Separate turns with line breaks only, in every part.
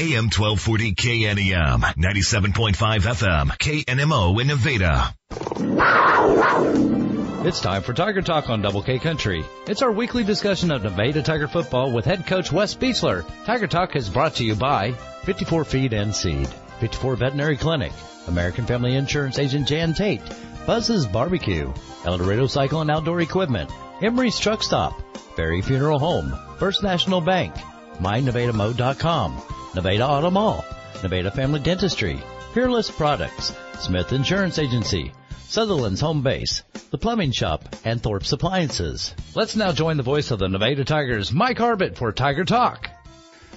AM 1240 KNEM, 97.5 FM, KNMO in Nevada.
It's time for Tiger Talk on Double K Country. It's our weekly discussion of Nevada Tiger football with head coach Wes Beechler. Tiger Talk is brought to you by 54 Feed and Seed, 54 Veterinary Clinic, American Family Insurance Agent Jan Tate, Buzz's Barbecue, El Dorado Cycle and Outdoor Equipment, Emery's Truck Stop, Ferry Funeral Home, First National Bank, MyNevadaMode.com, Nevada Auto Mall, Nevada Family Dentistry, Peerless Products, Smith Insurance Agency, Sutherland's Home Base, The Plumbing Shop, and Thorpe's Appliances. Let's now join the voice of the Nevada Tigers, Mike Harbit, for Tiger Talk.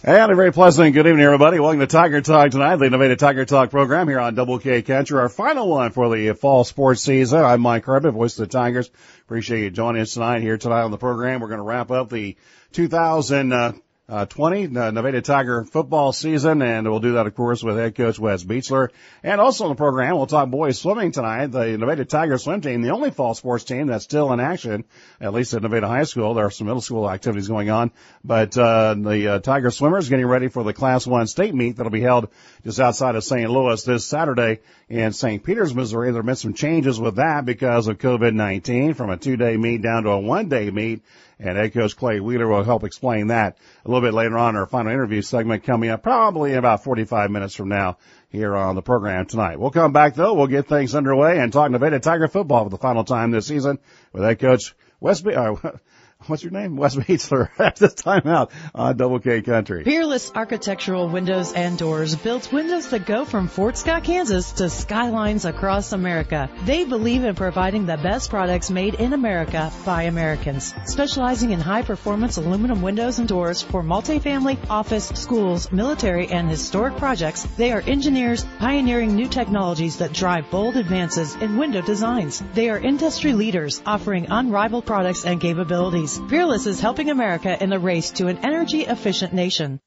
And a very pleasant good evening, everybody. Welcome to Tiger Talk tonight, the Nevada Tiger Talk program here on Double K Country, our final one for the fall sports season. I'm Mike Harbit, voice of the Tigers. Appreciate you joining us tonight here tonight on the program. We're going to wrap up the 2000, uh, uh, 20 uh, Nevada Tiger football season, and we'll do that, of course, with head coach Wes Beechler. And also on the program, we'll talk boys swimming tonight. The Nevada Tiger swim team, the only fall sports team that's still in action, at least at Nevada High School. There are some middle school activities going on, but uh, the uh, Tiger swimmers getting ready for the Class One state meet that'll be held just outside of St. Louis this Saturday in St. Peters, Missouri. There have been some changes with that because of COVID-19, from a two-day meet down to a one-day meet. And head coach Clay Wheeler will help explain that a little bit later on in our final interview segment coming up probably in about 45 minutes from now here on the program tonight. We'll come back though. We'll get things underway and talk Nevada Tiger football for the final time this season with head coach Wes, uh, what's your name? Wes Beechler at this time out on Double K Country.
Peerless Architectural Windows and Doors builds windows that go from Fort Scott, Kansas to skylines across America. They believe in providing the best products made in America by Americans. Specializing in high performance aluminum windows and doors for multifamily, office, schools, military, and historic projects, they are engineers pioneering new technologies that drive bold advances in window designs. They are industry leaders offering unrivaled products and capabilities. Peerless is helping America in the race to an energy efficient nation.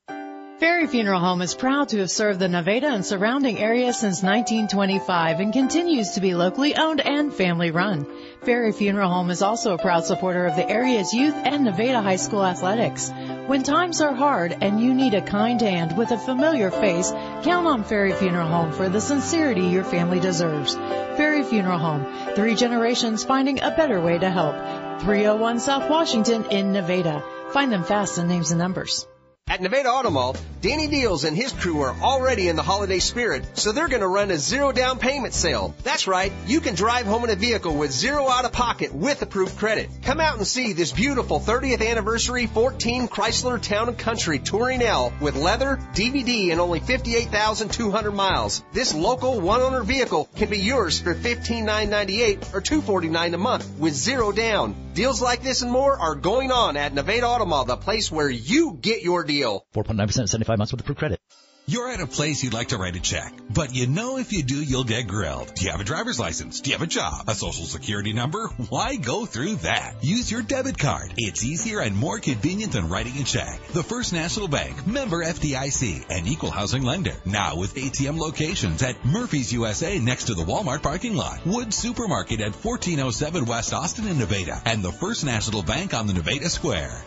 Ferry Funeral Home is proud to have served the Nevada and surrounding area since 1925 and continues to be locally owned and family run. Ferry Funeral Home is also a proud supporter of the area's youth and Nevada high school athletics. When times are hard and you need a kind hand with a familiar face, count on Ferry Funeral Home for the sincerity your family deserves. Ferry Funeral Home, three generations finding a better way to help. 301 South Washington in Nevada. Find them fast in names and numbers.
At Nevada Auto Mall, Danny Deals and his crew are already in the holiday spirit, so they're going to run a zero down payment sale. That's right, you can drive home in a vehicle with zero out of pocket with approved credit. Come out and see this beautiful 30th anniversary 14 Chrysler Town and Country Touring L with leather, DVD, and only 58,200 miles. This local one owner vehicle can be yours for 15,998 or 249 a month with zero down. Deals like this and more are going on at Nevada Auto Mall, the place where you get your deal.
4.9% 75 months with approved credit.
You're at a place you'd like to write a check, but you know if you do, you'll get grilled. Do you have a driver's license? Do you have a job? A social security number? Why go through that? Use your debit card. It's easier and more convenient than writing a check. The First National Bank, member FDIC, and equal housing lender. Now with ATM locations at Murphy's USA next to the Walmart parking lot, Wood Supermarket at 1407 West Austin in Nevada, and the First National Bank on the Nevada Square.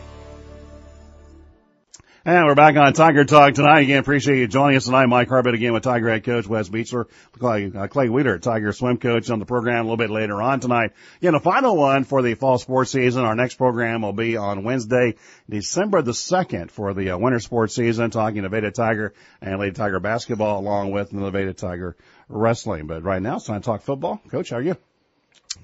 And we're back on Tiger Talk tonight. Again, appreciate you joining us tonight. Mike Harbit again with Tiger head coach Wes Beechler, Clay, uh, Clay Wheeler, Tiger swim coach on the program a little bit later on tonight. Again, the final one for the fall sports season. Our next program will be on Wednesday, December the 2nd for the uh, winter sports season, talking to Nevada Tiger and Lady Tiger basketball along with the Nevada Tiger wrestling. But right now it's time to talk football. Coach, how are you?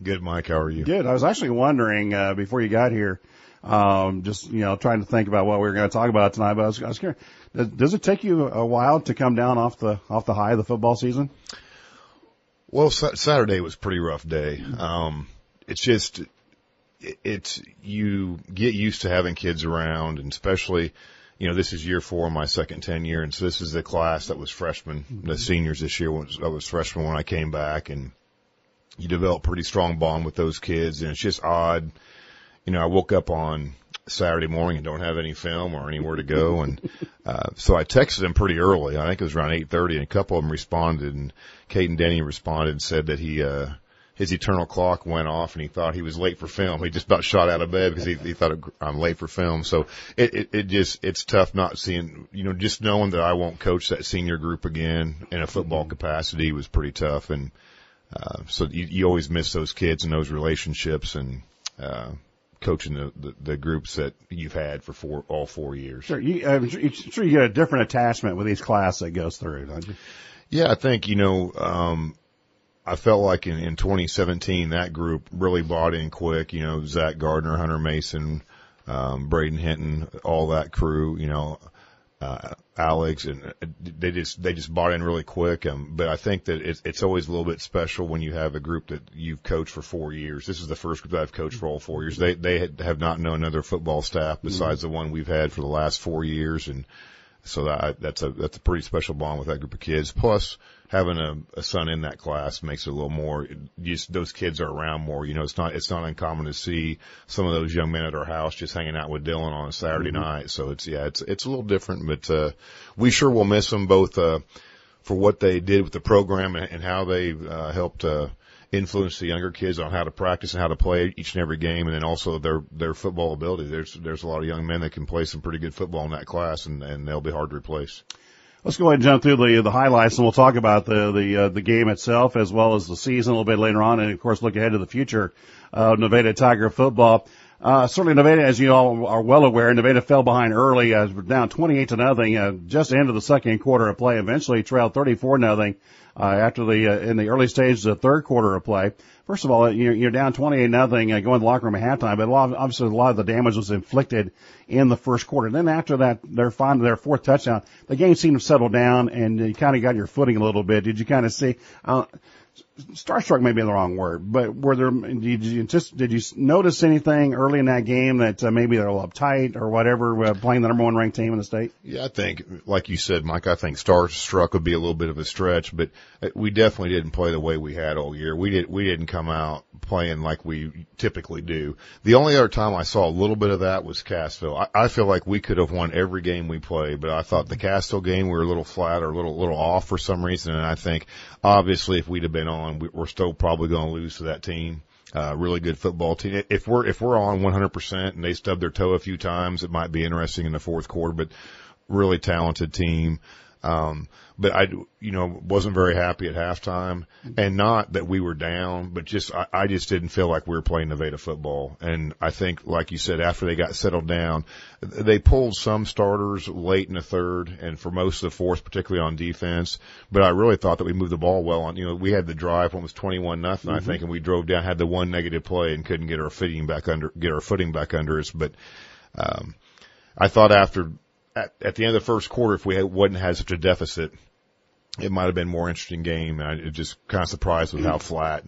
Good, Mike. How are you?
Good. I was actually wondering, uh, before you got here, um, just, you know, trying to think about what we were going to talk about tonight, but I was, I was curious, does, does it take you a while to come down off the, off the high of the football season?
Well, Saturday was a pretty rough day. Um, it's just, it's, you get used to having kids around and especially, you know, this is year four of my second 10 year. And so this is the class that was freshmen, mm-hmm. the seniors this year was, I was freshman when I came back and you develop pretty strong bond with those kids and it's just odd you know, I woke up on Saturday morning and don't have any film or anywhere to go. And, uh, so I texted them pretty early. I think it was around 8.30 and a couple of them responded and Caden Denny responded and said that he, uh, his eternal clock went off and he thought he was late for film. He just about shot out of bed because he, he thought I'm late for film. So it, it, it just, it's tough not seeing, you know, just knowing that I won't coach that senior group again in a football capacity was pretty tough. And, uh, so you, you always miss those kids and those relationships and, uh, coaching the, the, the groups that you've had for four, all four years.
Sure. You, I'm sure, sure you get a different attachment with each class that goes through, don't you?
Yeah, I think, you know, um, I felt like in, in 2017 that group really bought in quick. You know, Zach Gardner, Hunter Mason, um, Braden Hinton, all that crew. You know, uh, Alex, and uh, they just they just bought in really quick. Um, but I think that it's it's always a little bit special when you have a group that you've coached for four years. This is the first group that I've coached for all four years. They they have not known another football staff besides mm-hmm. the one we've had for the last four years, and so that that's a that's a pretty special bond with that group of kids. Plus, having a, a son in that class makes it a little more. Just those kids are around more. You know, it's not it's not uncommon to see some of those young men at our house just hanging out with Dylan on a Saturday mm-hmm. night. So it's yeah, it's it's a little different, but uh, we sure will miss them both uh, for what they did with the program and, and how they uh, helped. Uh, influence the younger kids on how to practice and how to play each and every game, and then also their their football ability. There's there's a lot of young men that can play some pretty good football in that class, and and they'll be hard to replace.
Let's go ahead and jump through the the highlights, and we'll talk about the the uh, the game itself as well as the season a little bit later on, and of course look ahead to the future of Nevada Tiger football. Uh, certainly Nevada, as you all are well aware, Nevada fell behind early, uh, down 28 to nothing, uh, just into the second quarter of play, eventually trailed 34 nothing uh, after the uh, in the early stages of the third quarter of play. First of all, you're, you're down 28 nothing uh, going to the locker room at halftime, but a lot of, obviously a lot of the damage was inflicted in the first quarter. Then after that, their final, their fourth touchdown, the game seemed to settle down, and you kind of got your footing a little bit. Did you kind of see? Uh, starstruck may be the wrong word, but were there, did you just, did you notice anything early in that game that uh, maybe they're a little uptight or whatever, uh, playing the number one ranked team in the state?
Yeah, I think, like you said, Mike, I think starstruck would be a little bit of a stretch, but uh, we definitely didn't play the way we had all year. We did, we didn't come out playing like we typically do. The only other time I saw a little bit of that was Cassville. I, I feel like we could have won every game we played, but I thought the Cassville game we were a little flat or a little, little off for some reason, and I think obviously if we'd have been on, we're still probably going to lose to that team. Uh, really good football team. If we're, if we're on 100% and they stub their toe a few times, it might be interesting in the fourth quarter, but really talented team. Um, but I, you know, wasn't very happy at halftime and not that we were down, but just, I, I just didn't feel like we were playing Nevada football. And I think, like you said, after they got settled down, they pulled some starters late in the third and for most of the fourth, particularly on defense. But I really thought that we moved the ball well on, you know, we had the drive when it was 21 nothing, mm-hmm. I think, and we drove down, had the one negative play and couldn't get our footing back under, get our footing back under us. But, um, I thought after, at, at the end of the first quarter, if we had, wouldn't had such a deficit, it might have been a more interesting game. And I just kind of surprised with how flat.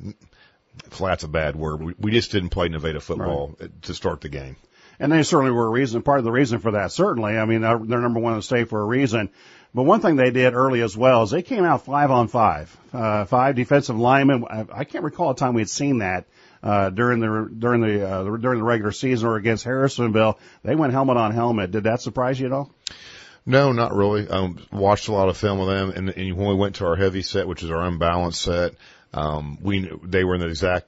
Flat's a bad word. We, we just didn't play Nevada football right. to start the game.
And they certainly were a reason, part of the reason for that, certainly. I mean, they're number one in the state for a reason. But one thing they did early as well is they came out five on five, uh, five defensive linemen. I, I can't recall a time we had seen that, uh, during the, during the, uh, during the regular season or against Harrisonville. They went helmet on helmet. Did that surprise you at all?
No, not really. Um, watched a lot of film with them, and, and when we went to our heavy set, which is our unbalanced set, um, we they were in the exact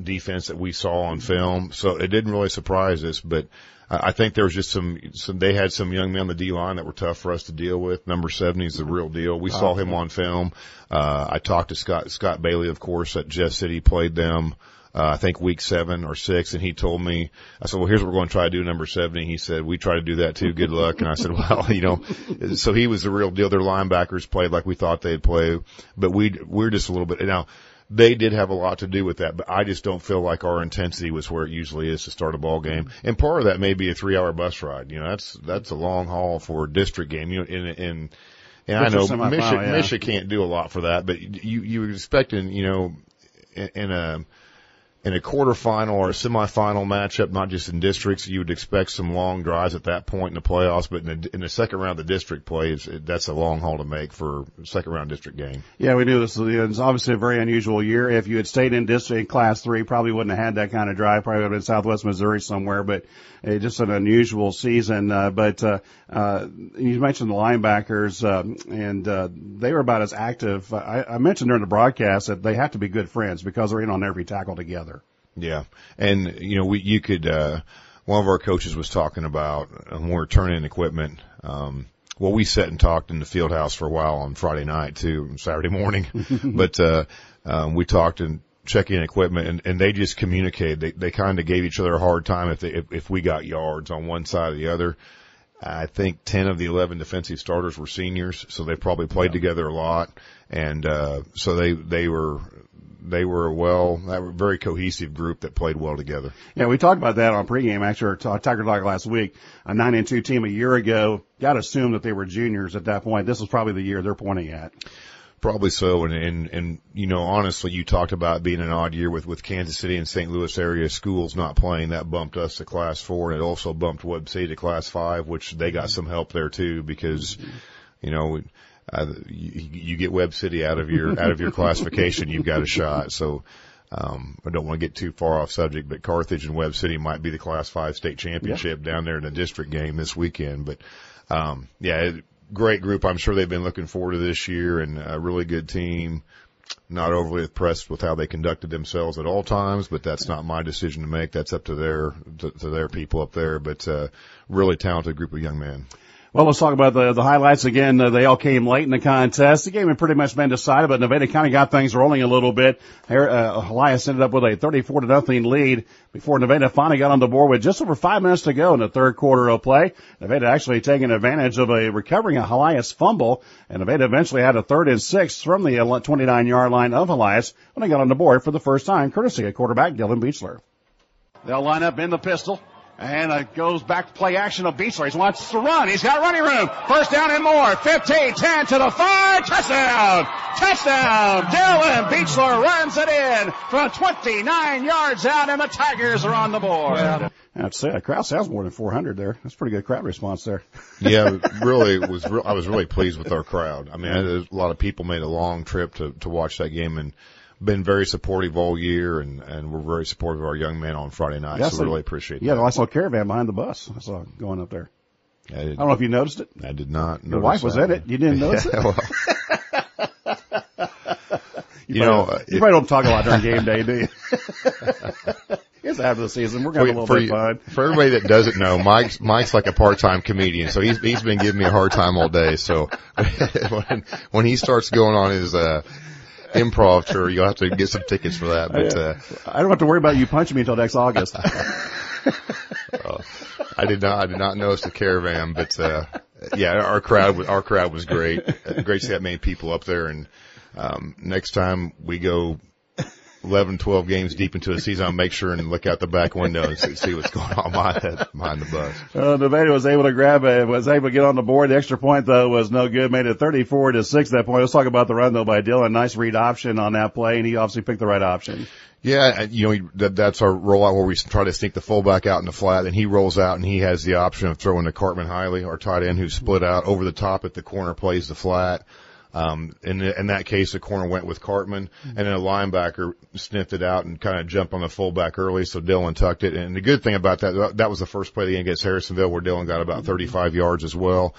defense that we saw on film, so it didn't really surprise us. But I think there was just some, some they had some young men on the D line that were tough for us to deal with. Number seventy is the real deal. We saw him on film. Uh, I talked to Scott Scott Bailey, of course, at Jeff City, played them uh, I think week seven or six, and he told me, I said, well, here's what we're going to try to do, number seven. He said, we try to do that too. Good luck. And I said, well, you know, so he was the real deal. Their linebackers played like we thought they'd play, but we, we're just a little bit, now, they did have a lot to do with that, but I just don't feel like our intensity was where it usually is to start a ball game. And part of that may be a three hour bus ride. You know, that's, that's a long haul for a district game. You know, in, in, and I know Michigan, yeah. can't do a lot for that, but you, you expecting, you know, in, in a, in a quarterfinal or a semifinal matchup, not just in districts, you would expect some long drives at that point in the playoffs. But in the, in the second round of the district play, that's a long haul to make for second round district game.
Yeah, we knew this was obviously a very unusual year. If you had stayed in district class three, probably wouldn't have had that kind of drive. Probably would have been Southwest Missouri somewhere, but uh, just an unusual season. Uh, but uh, uh, you mentioned the linebackers, um, and uh, they were about as active. I, I mentioned during the broadcast that they have to be good friends because they're in on every tackle together.
Yeah, and you know, we you could. uh One of our coaches was talking about when we're turning in equipment. Um, well, we sat and talked in the field house for a while on Friday night too, Saturday morning, but, uh, um, we talked and checking equipment and, and they just communicated. They, they kind of gave each other a hard time if they, if, if we got yards on one side or the other. I think 10 of the 11 defensive starters were seniors, so they probably played yeah. together a lot. And, uh, so they, they were, they were well, that were a very cohesive group that played well together.
Yeah, we talked about that on pregame after Tiger Talk last week. A nine and two team a year ago. Got to assume that they were juniors at that point. This was probably the year they're pointing at.
Probably so, and, and and you know, honestly, you talked about being an odd year with with Kansas City and St. Louis area schools not playing. That bumped us to Class Four, and it also bumped Webb City to Class Five, which they got some help there too because, you know, uh, you, you get Webb City out of your out of your classification, you've got a shot. So. Um, I don't want to get too far off subject, but Carthage and Webb City might be the Class Five state championship yeah. down there in the district game this weekend. But um, yeah, great group. I'm sure they've been looking forward to this year, and a really good team. Not overly impressed with how they conducted themselves at all times, but that's not my decision to make. That's up to their to, to their people up there. But uh, really talented group of young men.
Well, let's talk about the, the highlights again. Uh, they all came late in the contest. The game had pretty much been decided, but Nevada kind of got things rolling a little bit. Here, uh, Helias ended up with a 34 to nothing lead before Nevada finally got on the board with just over five minutes to go in the third quarter of play. Nevada actually taking advantage of a recovering a Helias fumble, and Nevada eventually had a third and six from the 29 yard line of Helias when they got on the board for the first time, courtesy of quarterback Dylan Beechler. They'll line up in the pistol. And it goes back to play action of Beechler. He wants to run. He's got running room. First down and more. 15, 10 to the 5. Touchdown. Touchdown. Dylan Beechler runs it in from 29 yards out and the Tigers are on the board. Yeah. I have to say, that crowd sounds more than 400 there. That's pretty good crowd response there.
yeah, really was. Re- I was really pleased with our crowd. I mean, a lot of people made a long trip to to watch that game, and been very supportive all year, and and we're very supportive of our young men on Friday night. Yes, so we really appreciate
yeah,
that.
Yeah, I saw a caravan behind the bus. I saw going up there. I, I don't know if you noticed it.
I did not.
Your wife was in it. You didn't notice
yeah,
it.
Well,
you, you know, uh, you probably don't talk a lot during game day, do you? it's after the season. We're going to have a little
for,
bit fun.
For everybody that doesn't know, Mike's Mike's like a part-time comedian, so he's he's been giving me a hard time all day. So when when he starts going on his uh improv tour. You'll have to get some tickets for that. But uh,
I don't have to worry about you punching me until next August.
uh, I did not. I did not notice the caravan, but uh, yeah, our crowd was our crowd was great. Great to see that many people up there. And um, next time we go 11, 12 games deep into the season, I'll make sure and look out the back window and see, see what's going on behind, behind the bus.
Uh, Nevada was able to grab it, was able to get on the board. The extra point though was no good, made it 34 to 6 that point. Let's talk about the run though by Dylan. Nice read option on that play and he obviously picked the right option.
Yeah, you know, that, that's our rollout where we try to sneak the fullback out in the flat and he rolls out and he has the option of throwing to Cartman Hiley, our tight end who split out over the top at the corner, plays the flat. Um, in, in that case, the corner went with Cartman, mm-hmm. and then a linebacker sniffed it out and kind of jumped on the fullback early, so Dylan tucked it. And the good thing about that, that was the first play of the game against Harrisonville, where Dylan got about mm-hmm. 35 yards as well.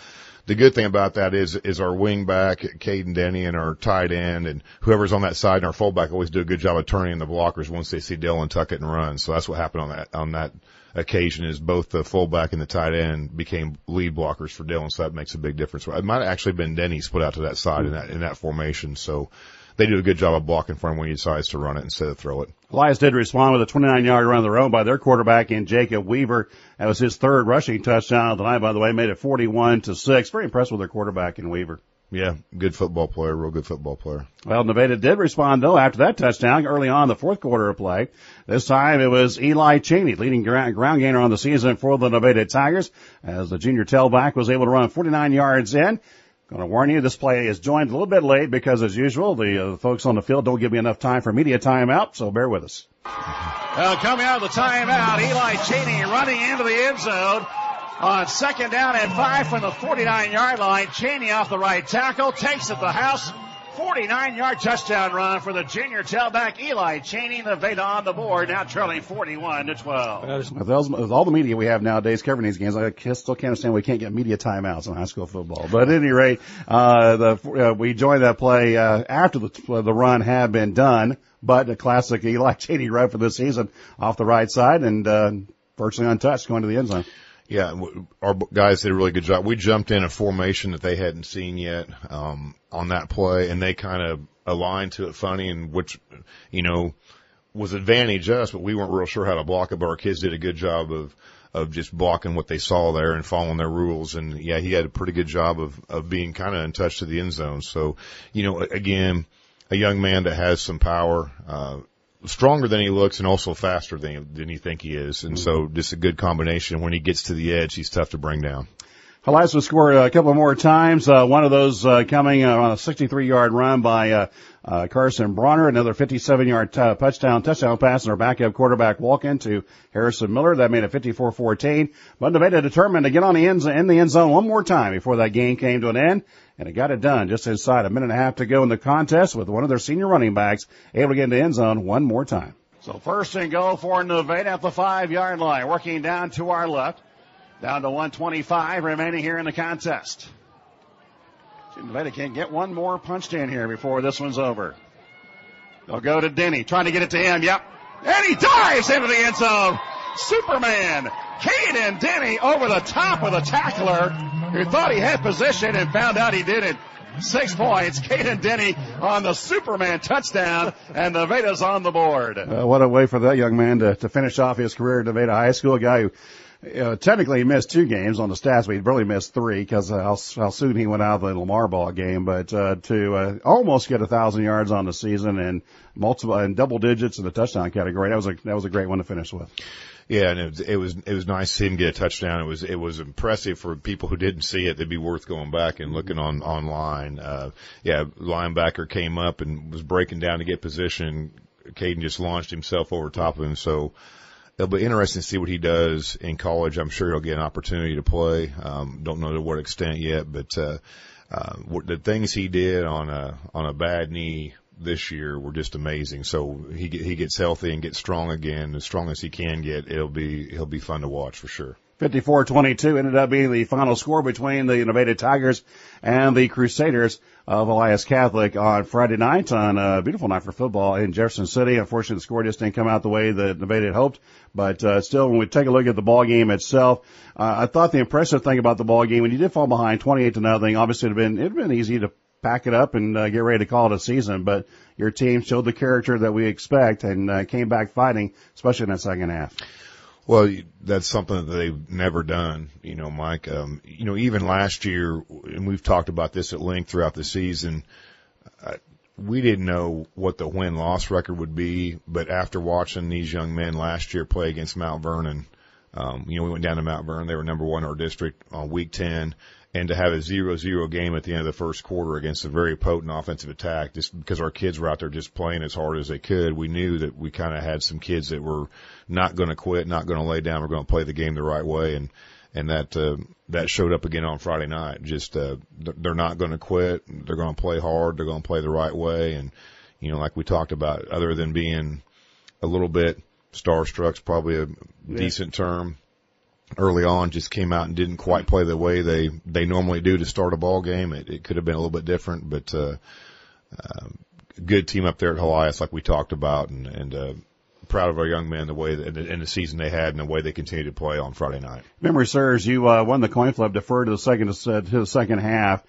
The good thing about that is, is our wing back, Caden Denny, and our tight end, and whoever's on that side, and our fullback always do a good job of turning the blockers once they see Dylan tuck it and run. So that's what happened on that, on that occasion is both the fullback and the tight end became lead blockers for Dylan, so that makes a big difference. It might have actually been Denny split out to that side in that in that formation, so they do a good job of blocking for him when he decides to run it instead of throw it.
Helias did respond with a 29 yard run of their own by their quarterback in Jacob Weaver. That was his third rushing touchdown of the night, by the way, made it 41 to 6. Very impressed with their quarterback in Weaver.
Yeah, good football player, real good football player.
Well, Nevada did respond though after that touchdown early on in the fourth quarter of play. This time it was Eli Cheney leading ground, ground gainer on the season for the Nevada Tigers as the junior tailback was able to run 49 yards in. Going to warn you, this play is joined a little bit late because, as usual, the, uh, folks on the field don't give me enough time for media timeout, so bear with us.
Well, coming out of the timeout, Eli Cheney running into the end zone on second down and five from the 49 yard line. Cheney off the right tackle, takes it the house, 49 yard touchdown run for the junior tailback Eli Cheney. Nevada on the board, now trailing 41 to 12.
With, all the media we have nowadays covering these games, I still can't understand we can't get media timeouts in high school football. But at any rate, uh, the, uh, we joined that play, uh, after the, the run had been done, but a classic Eli Cheney run for this season off the right side and, uh, virtually untouched going to the end zone.
Yeah, our guys did a really good job. We jumped in a formation that they hadn't seen yet um, on that play, and they kind of aligned to it funny, and which, you know, was advantage us, but we weren't real sure how to block it. But our kids did a good job of of just blocking what they saw there and following their rules. And yeah, he had a pretty good job of of being kind of in touch to the end zone. So, you know, again, a young man that has some power. Uh, stronger than he looks and also faster than, than you think he is. And so just a good combination. When he gets to the edge, he's tough to bring down.
Helias will score a couple more times. Uh, one of those uh, coming uh, on a 63-yard run by uh, uh, Carson Bronner. Another 57-yard t- touchdown touchdown pass and our backup quarterback walk into Harrison Miller. That made it 54-14. But Nevada determined to get on the end in the end zone one more time before that game came to an end. And it got it done just inside a minute and a half to go in the contest with one of their senior running backs able to get into the end zone one more time.
So first and goal for Nevada at the five yard line, working down to our left. Down to 125 remaining here in the contest. Nevada can't get one more punched in here before this one's over. They'll go to Denny, trying to get it to him. Yep. And he dives into the end zone. Superman, Caden Denny over the top of the tackler who thought he had position and found out he didn't. Six points. Caden Denny on the Superman touchdown, and Nevada's on the board.
Uh, what a way for that young man to, to finish off his career at Nevada High School. A guy who uh, technically he missed two games on the stats, but he really missed three because uh, how, how soon he went out of the Lamar ball game. But uh, to uh, almost get a thousand yards on the season and multiple and double digits in the touchdown category, that was a that was a great one to finish with.
Yeah, and it was, it was it was nice to see him get a touchdown. It was it was impressive for people who didn't see it. It'd be worth going back and looking on online. Uh, yeah, linebacker came up and was breaking down to get position. Caden just launched himself over top of him. So it'll be interesting to see what he does in college. I'm sure he'll get an opportunity to play. Um, don't know to what extent yet, but uh, uh, the things he did on a on a bad knee this year were just amazing. So he he gets healthy and gets strong again, as strong as he can get. It'll be he'll be fun to watch for sure.
54-22 ended up being the final score between the Nevada Tigers and the Crusaders of Helias Catholic on Friday night on a beautiful night for football in Jefferson City. Unfortunately, the score just didn't come out the way that Nevada had hoped, but uh, still, when we take a look at the ball game itself, uh, I thought the impressive thing about the ball game when you did fall behind 28 to nothing, obviously it'd been it'd been easy to pack it up and uh, get ready to call it a season. But your team showed the character that we expect and uh, came back fighting, especially in that second half.
Well, that's something that they've never done, you know, Mike. Um, you know, even last year, and we've talked about this at length throughout the season. Uh, we didn't know what the win loss record would be, but after watching these young men last year play against Mount Vernon, um, you know, we went down to Mount Vernon. They were number one in our district on week 10 and to have a zero-zero game at the end of the first quarter against a very potent offensive attack, just because our kids were out there just playing as hard as they could, we knew that we kind of had some kids that were not going to quit, not going to lay down, we're going to play the game the right way, and and that uh, that showed up again on Friday night. Just uh, they're not going to quit, they're going to play hard, they're going to play the right way, and you know, like we talked about, other than being a little bit starstruck's probably a yeah. decent term early on just came out and didn't quite play the way they they normally do to start a ball game. It, it could have been a little bit different, but uh, uh, good team up there at Helias, like we talked about, and and uh, proud of our young men the way that, and the season they had and the way they continue to play on Friday night.
Memory serves, you uh, won the coin flip, deferred to the second to the second half.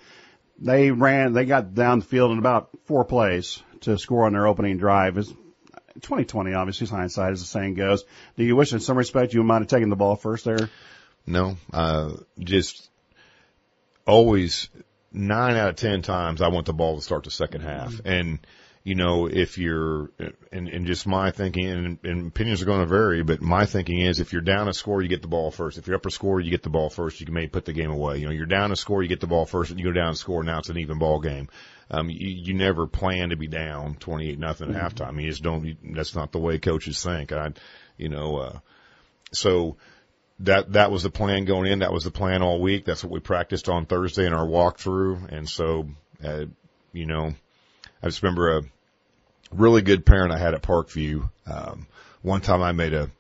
They ran, they got down the field in about four plays to score on their opening drive. It's 2020, obviously, hindsight, as the saying goes. Do you wish, in some respect, you might have taken the ball first there?
No, uh, just always nine out of ten times I want the ball to start the second half, mm-hmm. and you know, if you're, and, and just my thinking, and, and opinions are going to vary, but my thinking is if you're down a score, you get the ball first. If you're up a score, you get the ball first. You can maybe put the game away. You know, you're down a score, you get the ball first, and you go down a score. Now it's an even ball game. Um, you, you never plan to be down 28 nothing at
Mm-hmm.
halftime. You just don't, you, that's not the way coaches think. I, you know, uh, so that, that was the plan going in. That was the plan all week. That's what we practiced on Thursday in our walkthrough. And so, uh, you know, I just remember a really good parent I had at Parkview. Um, one time I made a,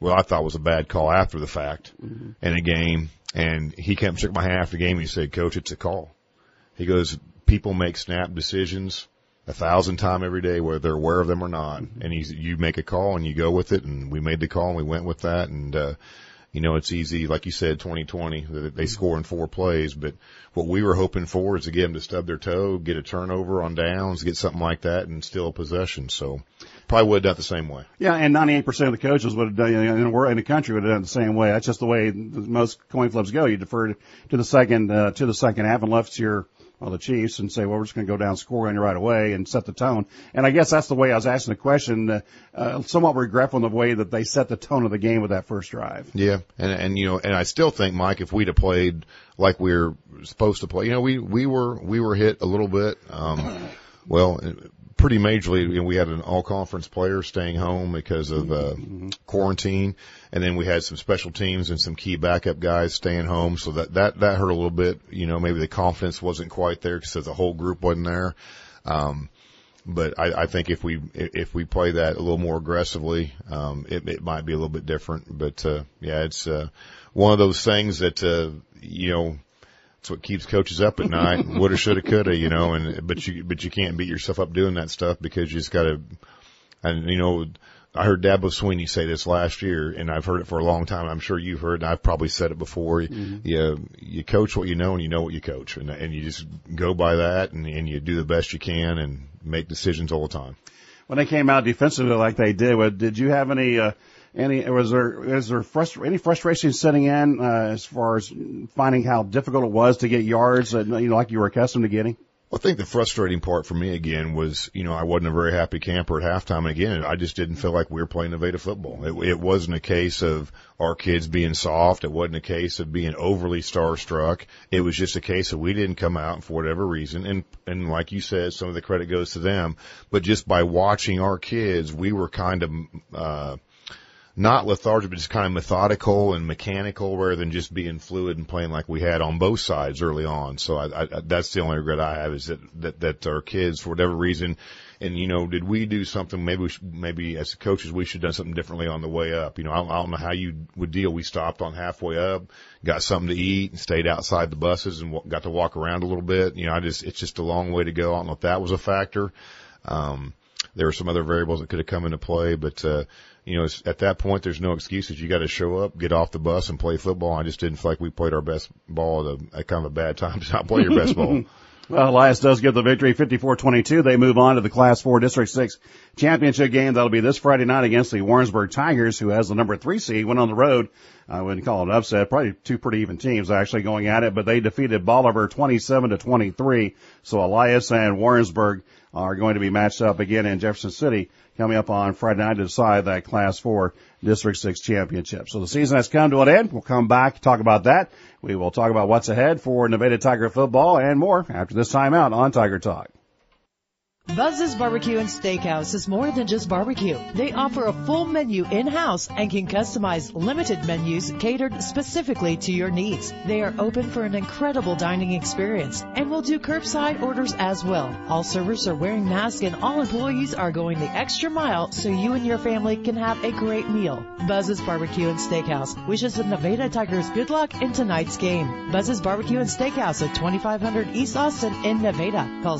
well, I thought was a bad call after the fact in a game. And he came and shook my hand after the game. And he said, coach, it's a call. He goes, people make snap decisions a thousand times every day, whether they're aware of them or not. And he's, you make a call and you go with it. And we made the call and we went with that. And, uh, you know, it's easy, like you said, 2020, that they score in four plays, but what we were hoping for is to get them to stub their toe, get a turnover on downs, get something like that and steal a possession. So probably would have done it the same way.
Yeah, and 98% of the coaches would have done, you know, in the in the country would have done it the same way. That's just the way most coin flips go. You defer to the second, uh, to the second half and left to your, well, the Chiefs and say, well, we're just going to go down, score on you right away and set the tone. And I guess that's the way I was asking the question, uh, uh, somewhat regretful in the way that they set the tone of the game with that first drive.
Yeah, and and you know, and I still think, Mike, if we'd have played like we are supposed to play, you know, we we were we were hit a little bit. Um, well, pretty majorly. We had an all conference player staying home because of uh, quarantine, and then we had some special teams and some key backup guys staying home. So that that that hurt a little bit. You know, maybe the confidence wasn't quite there because the whole group wasn't there. Um, but I, I think if we if we play that a little more aggressively, um, it, it might be a little bit different. But uh, yeah, it's uh, one of those things that uh, you know it's what keeps coaches up at night. Woulda, shoulda, coulda, you know. And but you but you can't beat yourself up doing that stuff because you just got to. And you know, I heard Dabo Swinney say this last year, and I've heard it for a long time. I'm sure you've heard, and I've probably said it before. You you coach what you know, and you know what you coach, and and you just go by that, and and you do the best you can, and make decisions all the time.
When they came out defensively like they did, did you have any, uh, any, was there, is there frustra- any frustration setting in, uh, as far as finding how difficult it was to get yards, uh, you know, like you were accustomed to getting?
Well, I think the frustrating part for me again was, you know, I wasn't a very happy camper at halftime. And again, I just didn't feel like we were playing Nevada football. It, it wasn't a case of our kids being soft. It wasn't a case of being overly starstruck. It was just a case of we didn't come out for whatever reason. And, and like you said, some of the credit goes to them, but just by watching our kids, we were kind of, uh, not lethargic, but just kind of methodical and mechanical rather than just being fluid and playing like we had on both sides early on. So I, I, that's the only regret I have is that, that, that our kids, for whatever reason, and you know, did we do something? Maybe we should, maybe as coaches, we should have done something differently on the way up. You know, I, don't- I don't know how you would deal. We stopped on halfway up, got something to eat and stayed outside the buses and wa- got to walk around a little bit. You know, I just, it's just a long way to go. I don't know if that was a factor. Um, there were some other variables that could have come into play, but, uh, you know, at that point, there's no excuses. You got to show up, get off the bus and play football. I just didn't feel like we played our best ball at a, at kind of a bad time to not play your best ball.
Well, Helias does get the victory 54-22. They move on to the Class 4 District 6 championship game. That'll be this Friday night against the Warrensburg Tigers, who has the number three seed, went on the road. I wouldn't call it an upset. Probably two pretty even teams actually going at it, but they defeated Bolivar 27 to 23. So Helias and Warrensburg are going to be matched up again in Jefferson City coming up on Friday night to decide that Class 4 District 6 championship. So the season has come to an end. We'll come back, talk about that. We will talk about what's ahead for Nevada Tiger football and more after this timeout on Tiger Talk.
Buzz's Barbecue and Steakhouse is more than just barbecue. They offer a full menu in-house and can customize limited menus catered specifically to your needs. They are open for an incredible dining experience and will do curbside orders as well. All servers are wearing masks and all employees are going the extra mile so you and your family can have a great meal. Buzz's Barbecue and Steakhouse wishes the Nevada Tigers good luck in tonight's game. Buzz's Barbecue and Steakhouse at 2500 East Austin in Nevada. Call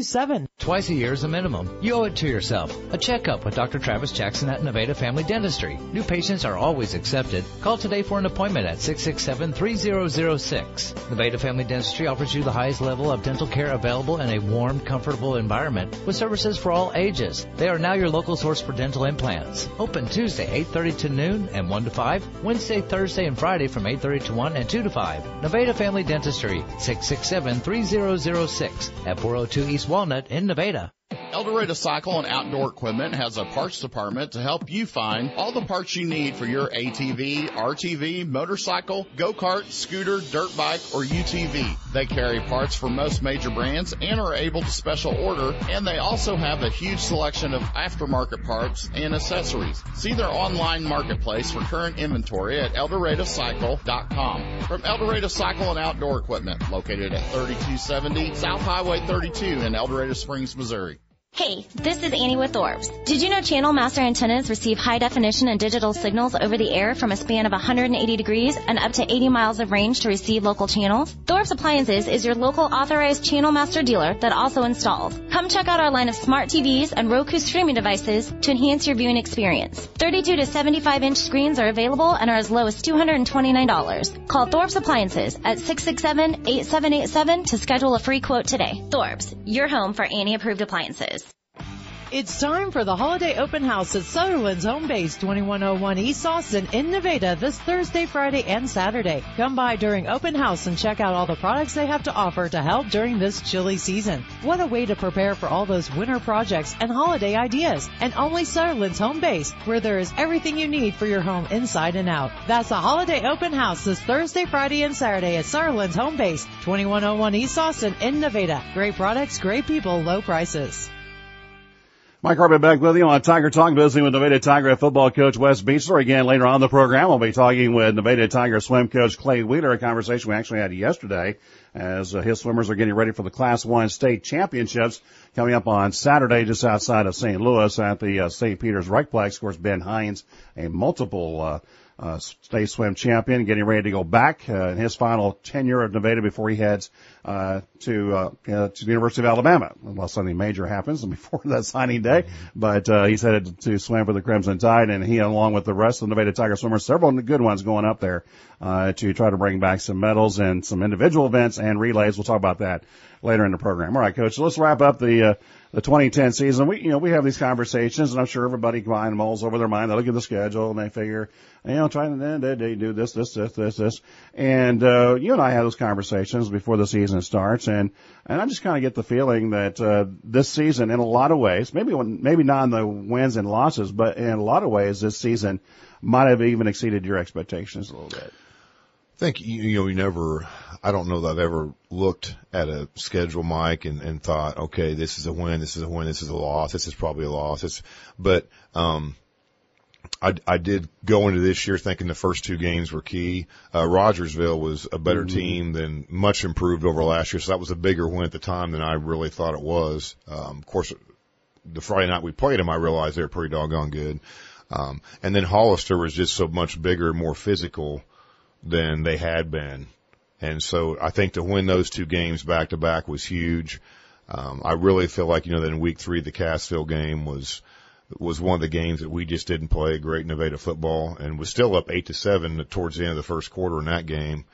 667-4227.
Twice a year is a minimum. You owe it to yourself. A checkup with Dr. Travis Jackson at Nevada Family Dentistry. New patients are always accepted. Call today for an appointment at 667-3006. Nevada Family Dentistry offers you the highest level of dental care available in a warm, comfortable environment with services for all ages. They are now your local source for dental implants. Open Tuesday 8.30 to noon and 1 to 5. Wednesday, Thursday, and Friday from 8.30 to 1 and 2 to 5. Nevada Family Dentistry, 667-3006 at 402 East Walnut in Nevada.
El Dorado Cycle and Outdoor Equipment has a parts department to help you find all the parts you need for your ATV, RTV, motorcycle, go-kart, scooter, dirt bike, or UTV. They carry parts for most major brands and are able to special order, and they also have a huge selection of aftermarket parts and accessories. See their online marketplace for current inventory at eldoradocycle.com. From El Dorado Cycle and Outdoor Equipment, located at 3270 South Highway 32 in El Dorado Springs, Missouri.
Hey, this is Annie with Thorpe's. Did you know Channel Master antennas receive high definition and digital signals over the air from a span of 180 degrees and up to 80 miles of range to receive local channels? Thorpe's Appliances is your local authorized Channel Master dealer that also installs. Come check out our line of smart TVs and Roku streaming devices to enhance your viewing experience. 32 to 75 inch screens are available and are as low as $229. Call Thorpe's Appliances at 667-8787 to schedule a free quote today. Thorpe's, your home for Annie approved appliances.
It's time for the holiday open house at Sutherland's home base, 2101 East Austin in Nevada this Thursday, Friday, and Saturday. Come by during open house and check out all the products they have to offer to help during this chilly season. What a way to prepare for all those winter projects and holiday ideas. And only Sutherland's home base, where there is everything you need for your home inside and out. That's a holiday open house this Thursday, Friday, and Saturday at Sutherland's home base, 2101 East Austin in Nevada. Great products, great people, low prices.
Mike Harbit back with you on Tiger Talk, visiting with Nevada Tiger football coach Wes Beechler. Again, later on the program, we'll be talking with Nevada Tiger swim coach Clay Wheeler, a conversation we actually had yesterday as uh, his swimmers are getting ready for the Class 1 state championships coming up on Saturday just outside of St. Louis at the uh, St. Peter's Recplex. Of course, Ben Hines, a multiple uh, uh, state swim champion, getting ready to go back uh, in his final tenure of Nevada before he heads uh, to uh, uh, to the University of Alabama, unless something major happens before that signing day. But uh, he's headed to swim for the Crimson Tide, and he, along with the rest of the Nevada Tiger swimmers, several good ones going up there uh, to try to bring back some medals and some individual events and relays. We'll talk about that later in the program. All right, Coach. So let's wrap up the uh, the 2010 season. We you know we have these conversations, and I'm sure everybody behind mulls over their mind. They look at the schedule and they figure, you know, trying to they, they do this, this, this, this, this, and uh, you and I have those conversations before the season starts, and and I just kind of get the feeling that uh, this season, in a lot of ways, maybe maybe not in the wins and losses, but in a lot of ways, this season might have even exceeded your expectations a little bit.
I think you, you know you never. I don't know that I've ever looked at a schedule, Mike, and, and thought, okay, this is a win, this is a win, this is a loss, this is probably a loss. It's, but um, I, I did go into this year thinking the first two games were key. Uh, Rogersville was a better mm-hmm. team than much improved over last year, so that was a bigger win at the time than I really thought it was. Um, of course, the Friday night we played them, I realized they were pretty doggone good. Um, and then Hollister was just so much bigger, more physical than they had been. And so I think to win those two games back to back was huge. Um, I really feel like, you know, that in week three, the Cassville game was, was one of the games that we just didn't play great Nevada football and was still up eight to seven towards the end of the first quarter in that game.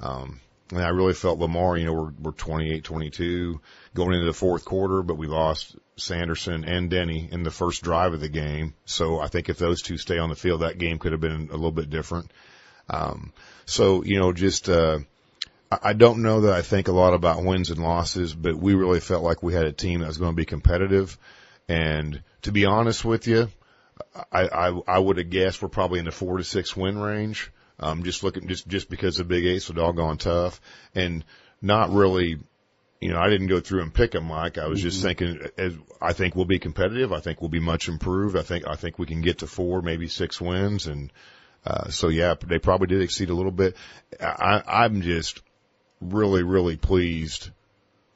Um, and I really felt Lamar, you know, we're, we're 28, 22 going into the fourth quarter, but we lost Sanderson and Denny in the first drive of the game. So I think if those two stay on the field, that game could have been a little bit different. Um, so, you know, just, uh, I don't know that I think a lot about wins and losses, but we really felt like we had a team that was going to be competitive. And to be honest with you, I, I, I would have guessed we're probably in the four to six win range. Um, just looking, just, just because the Big Eight's so doggone tough and not really, you know, I didn't go through and pick them, Mike. I was mm-hmm. just thinking, as, I think we'll be competitive. I think we'll be much improved. I think, I think we can get to four, maybe six wins. And, uh, so yeah, they probably did exceed a little bit. I, I'm just really, really pleased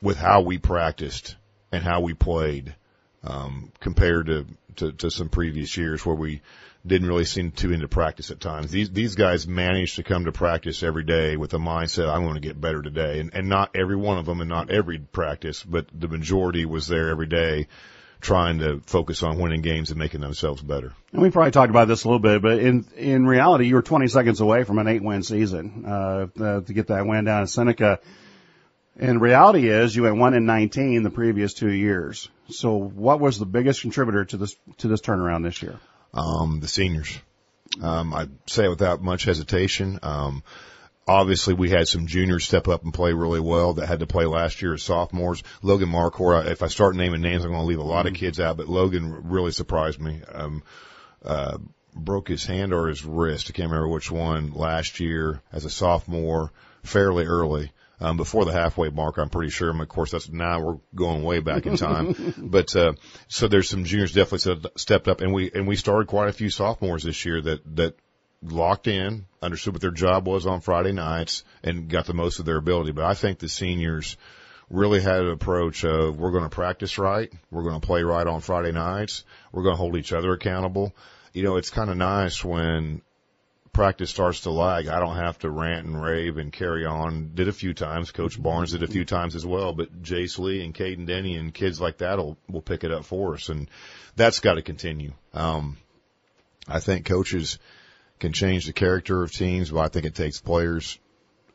with how we practiced and how we played, um, compared to, to, to some previous years where we didn't really seem too into practice at times. These, these guys managed to come to practice every day with the mindset, I'm going to get better today. And, and not every one of them and not every practice, but the majority was there every day trying to focus on winning games and making themselves better.
And we probably talked about this a little bit, but in in reality, you were 20 seconds away from an eight win season uh, uh, to get that win down in Seneca. And reality is, you went one in 19 the previous two years. So, what was the biggest contributor to this to this turnaround this year?
Um, the seniors. Um, I say it without much hesitation. Um, obviously we had some juniors step up and play really well that had to play last year as sophomores. Logan Marcor, if I start naming names, I'm going to leave a lot of kids out, but Logan really surprised me. Um, uh, broke his hand or his wrist. I can't remember which one last year as a sophomore fairly early. Um, before the halfway mark, I'm pretty sure. And of course, that's now we're going way back in time. but, uh, so there's some juniors definitely stepped up and we, and we started quite a few sophomores this year that, that locked in, understood what their job was on Friday nights and got the most of their ability. But I think the seniors really had an approach of we're going to practice right. We're going to play right on Friday nights. We're going to hold each other accountable. You know, it's kind of nice when practice starts to lag, I don't have to rant and rave and carry on. Did a few times. Coach Barnes did a few times as well, but Jace Lee and Caden Denny and kids like that will, will pick it up for us. And that's got to continue. Um, I think coaches can change the character of teams, but I think it takes players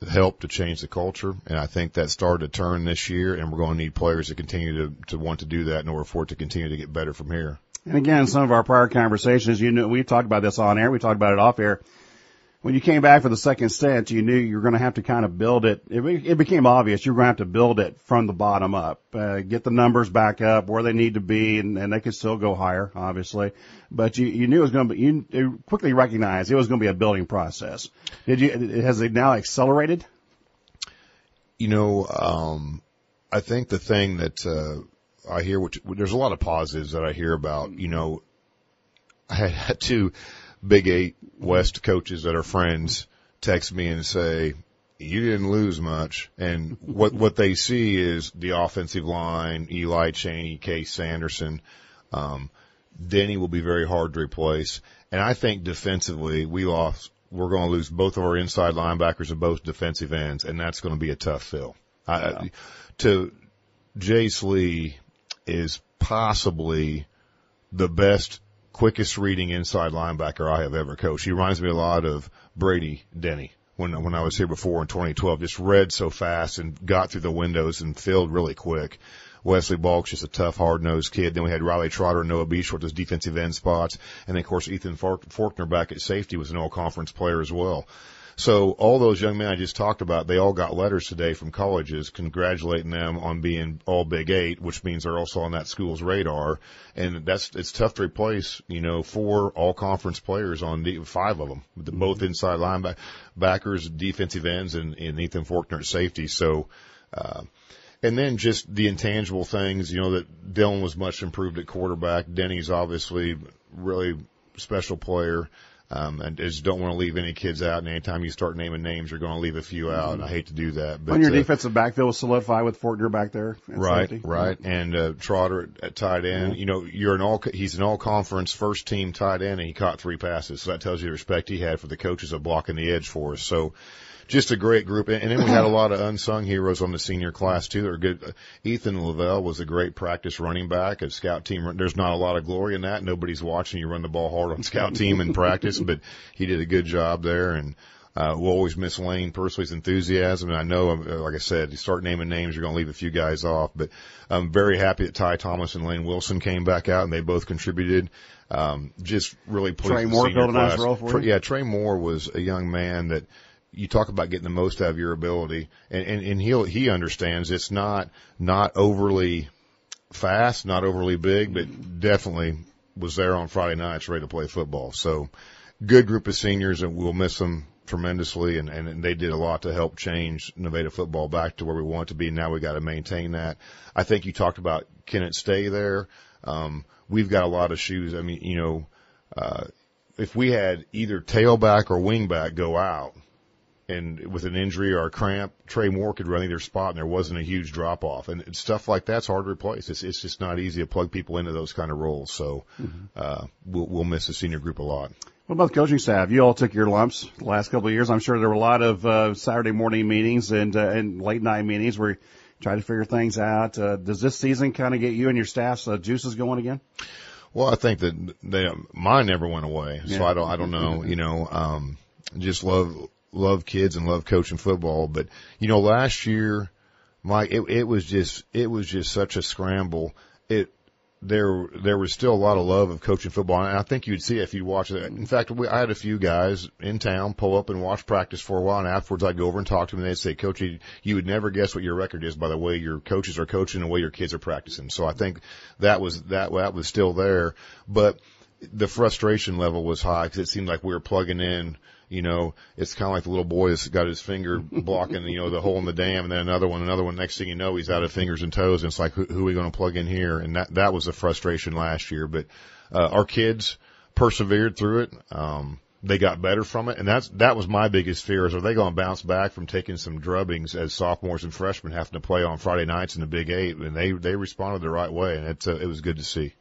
help to change the culture. And I think that started to turn this year and we're going to need players to continue to, to want to do that in order for it to continue to get better from here.
And again, some of our prior conversations, you know, we talked about this on air, we talked about it off air when you came back for the second stint, you knew you were going to have to kind of build it. It, it became obvious you were going to have to build it from the bottom up, uh, get the numbers back up where they need to be, and, and they could still go higher, obviously. But you, you knew it was going to be. You, you quickly recognized it was going to be a building process. Did you? Has it now accelerated?
You know, um, I think the thing that uh, I hear, which there's a lot of positives that I hear about. You know, I had to Big Eight West coaches that are friends text me and say, you didn't lose much. And what, what they see is the offensive line, Eli Cheney, Case Sanderson, um, Denny will be very hard to replace. And I think defensively, we lost, we're going to lose both of our inside linebackers and both defensive ends, and that's going to be a tough fill. Yeah. I, to Jace Lee is possibly the best quickest reading inside linebacker I have ever coached. He reminds me a lot of Brady Denny when when I was here before in 2012. Just read so fast and got through the windows and filled really quick. Wesley Balk's just a tough, hard-nosed kid. Then we had Riley Trotter and Noah Beach with those defensive end spots. And then, of course, Ethan Faulkner back at safety was an all-conference player as well. So all those young men I just talked about, they all got letters today from colleges congratulating them on being all Big Eight, which means they're also on that school's radar. And that's, it's tough to replace, you know, four all conference players on the, five of them, both mm-hmm. inside linebackers, defensive ends, and, and Ethan Faulkner at safety. So, uh, and then just the intangible things, you know, that Dylan was much improved at quarterback. Denny's obviously really special player. Um, and just don't want to leave any kids out. And anytime you start naming names, you're going to leave a few out. And I hate to do that.
But when your uh, defensive backfield was solidified with Faulkner back there,
right,
safety.
right, and uh, Trotter at, at tight end. You know, you're an all he's an all conference first team tight end, and he caught three passes. So that tells you the respect he had for the coaches of blocking the edge for us. So just a great group. And and then we had a lot of unsung heroes on the senior class too. They're good. Ethan Lavelle was a great practice running back. of scout team, there's not a lot of glory in that. Nobody's watching you run the ball hard on scout team in practice, but he did a good job there. And, uh, we'll always miss Lane Persley's enthusiasm. And I know, uh, like I said, you start naming names, you're going to leave a few guys off, but I'm very happy that Ty Thomas and Lane Wilson came back out and they both contributed. Um, just really pleased.
Trey Moore built a nice role for
you. Yeah, Trey Moore was a young man that, you talk about getting the most out of your ability and, and, and he he understands it's not, not overly fast, not overly big, but definitely was there on Friday nights ready to play football. So good group of seniors and we'll miss them tremendously and, and they did a lot to help change Nevada football back to where we want to be. And now we got to maintain that. I think you talked about can it stay there? Um, we've got a lot of shoes. I mean, you know, uh, if we had either tailback or wingback go out, and with an injury or a cramp, Trey Moore could run either spot and there wasn't a huge drop off. And stuff like that's hard to replace. It's, it's just not easy to plug people into those kind of roles. So, mm-hmm. uh, we'll, we'll miss the senior group a lot.
What about the coaching staff? You all took your lumps the last couple of years. I'm sure there were a lot of, uh, Saturday morning meetings and, uh, and late night meetings where you try to figure things out. Uh, does this season kind of get you and your staff's uh, juices going again?
Well, I think that they, mine never went away. So. I don't, I don't know, you know, um, just love, love kids and love coaching football. But you know, last year, Mike, it, it was just it was just such a scramble. It there there was still a lot of love of coaching football, and I think you'd see it if you watch it. In fact, we, I had a few guys in town pull up and watch practice for a while, and afterwards I'd go over and talk to them, and they'd say, "Coach, you, you would never guess what your record is by the way your coaches are coaching and the way your kids are practicing." So I think that was that that was still there, but the frustration level was high because it seemed like we were plugging in you know, it's kind of like the little boy that's got his finger blocking, you know, the hole in the dam and then another one, another one. Next thing you know, he's out of fingers and toes and it's like, who, who are we going to plug in here? And that, that was the frustration last year. But, uh, our kids persevered through it. Um, they got better from it. And that's, that was my biggest fear is are they going to bounce back from taking some drubbings as sophomores and freshmen having to play on Friday nights in the Big Eight? And they, they responded the right way. And it's, uh, it was good to see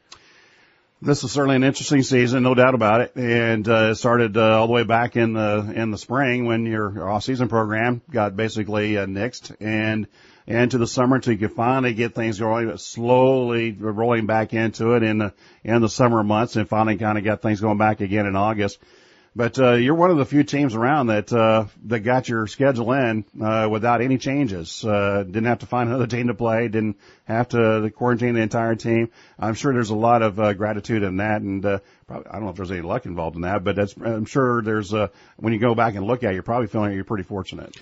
this is certainly an interesting season, no doubt about it. And uh, it started uh, all the way back in the in the spring when your off-season program got basically uh, nixed, and into the summer until you could finally get things going, slowly rolling back into it in the in the summer months, and finally kind of got things going back again in August. But uh, you're one of the few teams around that uh, that got your schedule in uh, without any changes. Uh, didn't have to find another team to play. Didn't have to quarantine the entire team. I'm sure there's a lot of uh, gratitude in that, and uh, probably, I don't know if there's any luck involved in that, but that's, I'm sure there's uh, when you go back and look at it, you're probably feeling you're pretty fortunate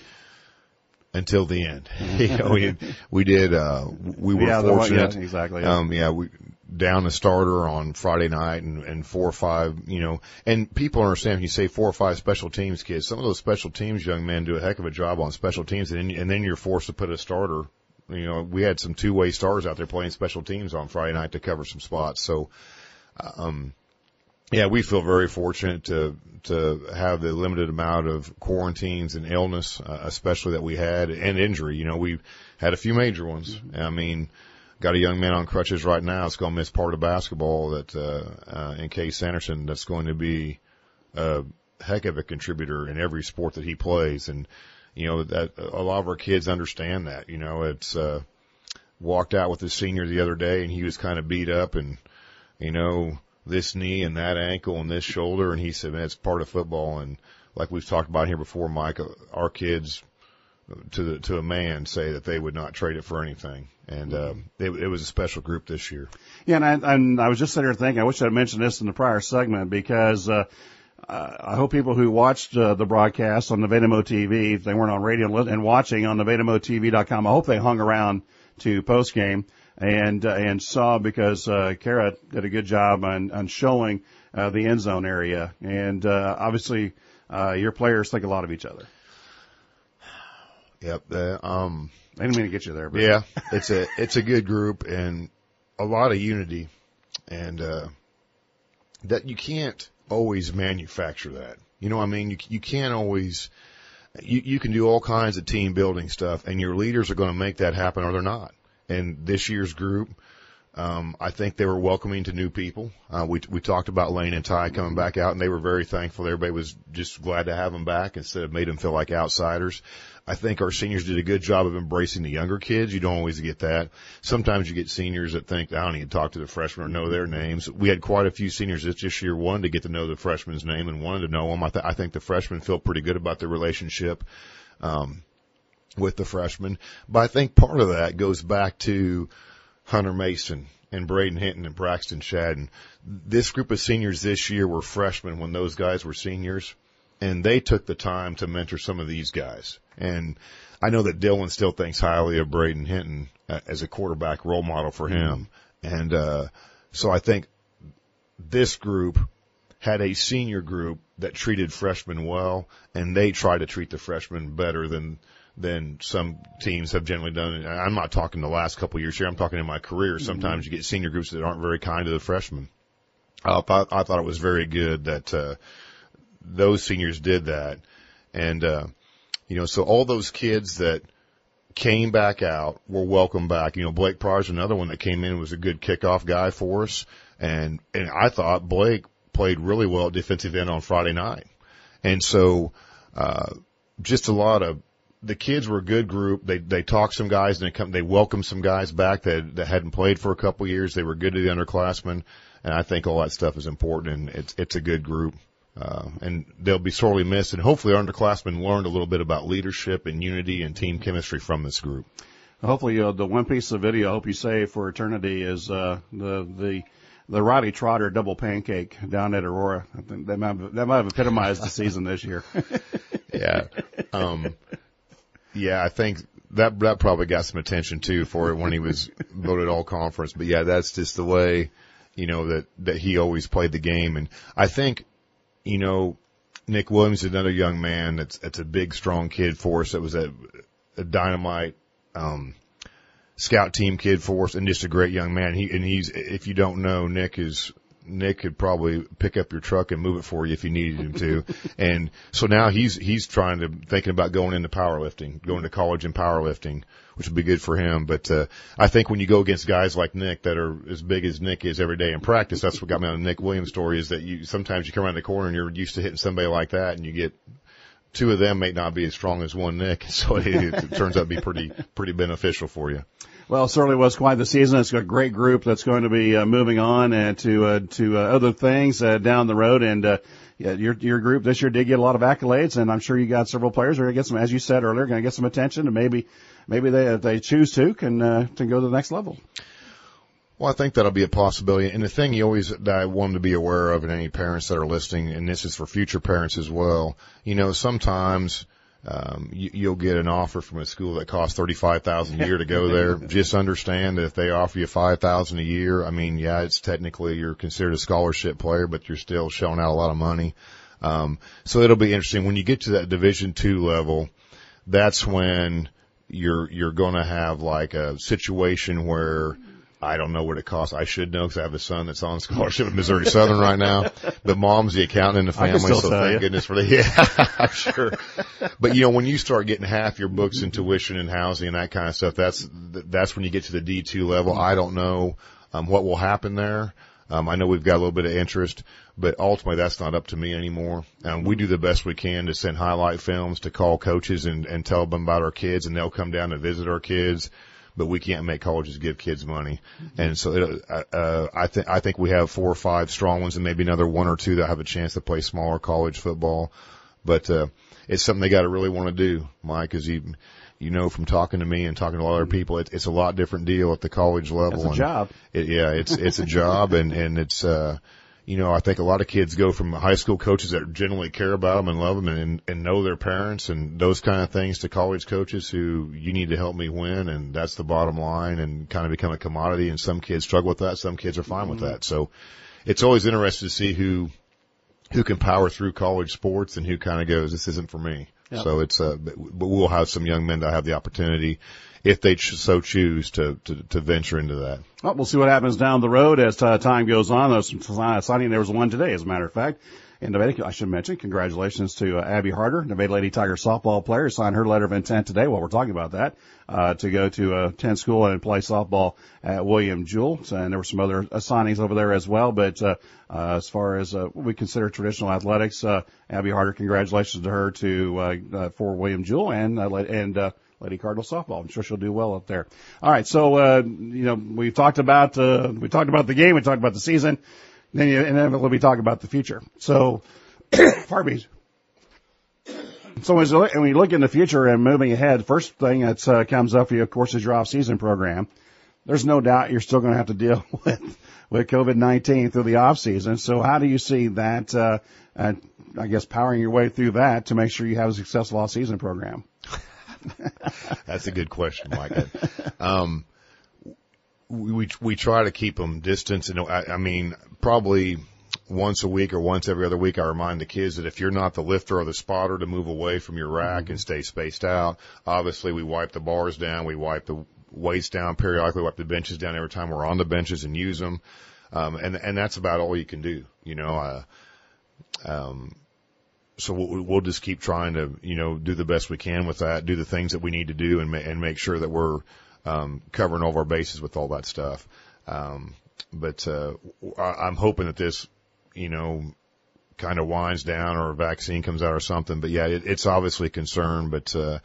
until the end. you know, we we did uh we were
yeah,
fortunate.
The, yeah, exactly. Yeah.
Um yeah, we down a starter on Friday night and, and four or five, you know, and people understand when you say four or five special teams kids, some of those special teams young men do a heck of a job on special teams and, and then you're forced to put a starter. You know, we had some two way stars out there playing special teams on Friday night to cover some spots. So, um, yeah, we feel very fortunate to to have the limited amount of quarantines and illness, uh, especially that we had, and injury. You know, we had a few major ones. Mm-hmm. I mean, got a young man on crutches right now. It's going to miss part of basketball that, uh, uh, in Case Sanderson, that's going to be a heck of a contributor in every sport that he plays. And, you know, that a lot of our kids understand that, you know, it's, uh, walked out with his senior the other day and he was kind of beat up and, you know, this knee and that ankle and this shoulder. And he said, man, it's part of football. And like we've talked about here before, Mike, our kids to the, to a man say that they would not trade it for anything. And, um, it, it was a special group this year.
Yeah. And I, and I was just sitting here thinking, I wish I'd mentioned this in the prior segment because, uh, uh, I hope people who watched uh, the broadcast on Nevada TV, if they weren't on radio and watching on NevadaMoTV.com, I hope they hung around to post game and uh, and saw because uh, Kara did a good job on on showing uh, the end zone area, and uh, obviously uh, your players think a lot of each other.
Yep. Uh, um,
I didn't mean to get you there, but
yeah, it's a it's a good group and a lot of unity, and uh, that you can't always manufacture that. You know, what I mean, you you can't always. You, you can do all kinds of team building stuff and your leaders are going to make that happen or they're not and this year's group, um, I think they were welcoming to new people. Uh, we we talked about Lane and Ty coming back out, and they were very thankful. Everybody was just glad to have them back instead of made them feel like outsiders. I think our seniors did a good job of embracing the younger kids. You don't always get that. Sometimes you get seniors that think I don't to talk to the freshmen or know their names. We had quite a few seniors this year wanted to get to know the freshman's name and wanted to know them. I, th- I think the freshmen feel pretty good about the relationship. Um, with the freshmen. But I think part of that goes back to Hunter Mason and Braden Hinton and Braxton Shadden. This group of seniors this year were freshmen when those guys were seniors and they took the time to mentor some of these guys. And I know that Dylan still thinks highly of Braden Hinton uh, as a quarterback role model for him. And, uh, so I think this group had a senior group that treated freshmen well and they tried to treat the freshmen better than, than some teams have generally done. I'm not talking the last couple of years here. I'm talking in my career. Mm-hmm. Sometimes you get senior groups that aren't very kind to the freshmen. I thought, I thought it was very good that, uh, those seniors did that. And, uh, you know, so all those kids that came back out were welcome back. You know, Blake Pryor's another one that came in was a good kickoff guy for us. And, and I thought Blake played really well at defensive end on Friday night. And so, uh, just a lot of the kids were a good group. They they talked some guys and they come they welcomed some guys back that that hadn't played for a couple of years. They were good to the underclassmen, and I think all that stuff is important. And it's it's a good group, uh, and they'll be sorely missed. And hopefully, our underclassmen learned a little bit about leadership and unity and team chemistry from this group.
Hopefully, uh, the one piece of video I hope you save for eternity is uh, the the the Riley Trotter double pancake down at Aurora. I think that might have, that might have epitomized the season this year.
yeah, um, yeah, I think that that probably got some attention too for it when he was voted all conference. But yeah, that's just the way you know that that he always played the game, and I think you know Nick Williams is another young man that's that's a big, strong kid for us. That was a, a dynamite um, scout team kid for us, and just a great young man. He and he's if you don't know, Nick is Nick could probably pick up your truck and move it for you if you needed him to. and so now he's he's trying to thinking about going into powerlifting, going to college in powerlifting, which would be good for him. But uh, I think when you go against guys like Nick that are as big as Nick is every day in practice, that's what got me on the Nick Williams story is that you sometimes you come around the corner and you're used to hitting somebody like that, and you get two of them may not be as strong as one Nick, so it, it turns out to be pretty pretty beneficial for you.
Well, certainly was quite the season. It's a great group that's going to be uh, moving on and to uh, to uh, other things uh, down the road. And uh, yeah, your your group this year did get a lot of accolades, and I'm sure you got several players are going to get some, as you said earlier, going to get some attention, and maybe maybe they if they choose to can uh, to go to the next level.
Well, I think that'll be a possibility. And the thing you always that I want to be aware of, and any parents that are listening, and this is for future parents as well. You know, sometimes um, you, you'll get an offer from a school that costs thirty five thousand a year to go there. Just understand that if they offer you five thousand a year, I mean, yeah, it's technically you're considered a scholarship player, but you're still shelling out a lot of money. Um, so it'll be interesting when you get to that Division two level. That's when you're you're going to have like a situation where I don't know what it costs. I should know because I have a son that's on scholarship at Missouri Southern right now. But mom's the accountant in the family, so thank you. goodness for the yeah, I'm sure. But you know, when you start getting half your books in tuition and housing and that kind of stuff, that's that's when you get to the D two level. I don't know um, what will happen there. Um, I know we've got a little bit of interest, but ultimately that's not up to me anymore. Um, we do the best we can to send highlight films to call coaches and, and tell them about our kids, and they'll come down to visit our kids but we can't make colleges give kids money. And so, it, uh, uh, I think, I think we have four or five strong ones and maybe another one or two that have a chance to play smaller college football. But, uh, it's something they got to really want to do, Mike, as you, you know, from talking to me and talking to a lot of other people, it, it's a lot different deal at the college level.
It's a
and
job.
It, yeah, it's, it's a job and, and it's, uh, you know, I think a lot of kids go from high school coaches that generally care about them and love them and, and know their parents and those kind of things to college coaches who you need to help me win. And that's the bottom line and kind of become a commodity. And some kids struggle with that. Some kids are fine mm-hmm. with that. So it's always interesting to see who, who can power through college sports and who kind of goes, this isn't for me. Yep. So it's, uh, but we'll have some young men that have the opportunity if they so choose to, to, to venture into that.
Well, we'll see what happens down the road as uh, time goes on. There's some signing. There was one today, as a matter of fact. In Nevada, I should mention, congratulations to uh, Abby Harder, Nevada Lady Tiger softball player, signed her letter of intent today while we're talking about that, uh, to go to a 10 school and play softball at William Jewell. And there were some other uh, signings over there as well. But, uh, uh, as far as, uh, what we consider traditional athletics, uh, Abby Harder, congratulations to her to, uh, uh for William Jewell and, uh, and, uh, Lady Cardinal softball. I'm sure she'll do well up there. All right, so uh, you know we've talked about uh, we talked about the game, we talked about the season, then you inevitably talk about the future. So, pardon me. So as you look in the future and moving ahead, first thing that uh, comes up for you, of course, is your off-season program. There's no doubt you're still going to have to deal with with COVID-19 through the off-season. So how do you see that? Uh, uh, I guess powering your way through that to make sure you have a successful off-season program.
That's a good question, Mike. Um, we, we, try to keep them distance and I, I mean, probably once a week or once every other week, I remind the kids that if you're not the lifter or the spotter to move away from your rack mm-hmm. and stay spaced out, obviously we wipe the bars down, we wipe the weights down periodically, wipe the benches down every time we're on the benches and use them. Um, and, and that's about all you can do, you know, uh, um, so we'll, we'll just keep trying to, you know, do the best we can with that, do the things that we need to do and, ma- and make sure that we're, um, covering all of our bases with all that stuff. Um, but, uh, I, I'm hoping that this, you know, kind of winds down or a vaccine comes out or something. But yeah, it, it's obviously a concern, but, uh,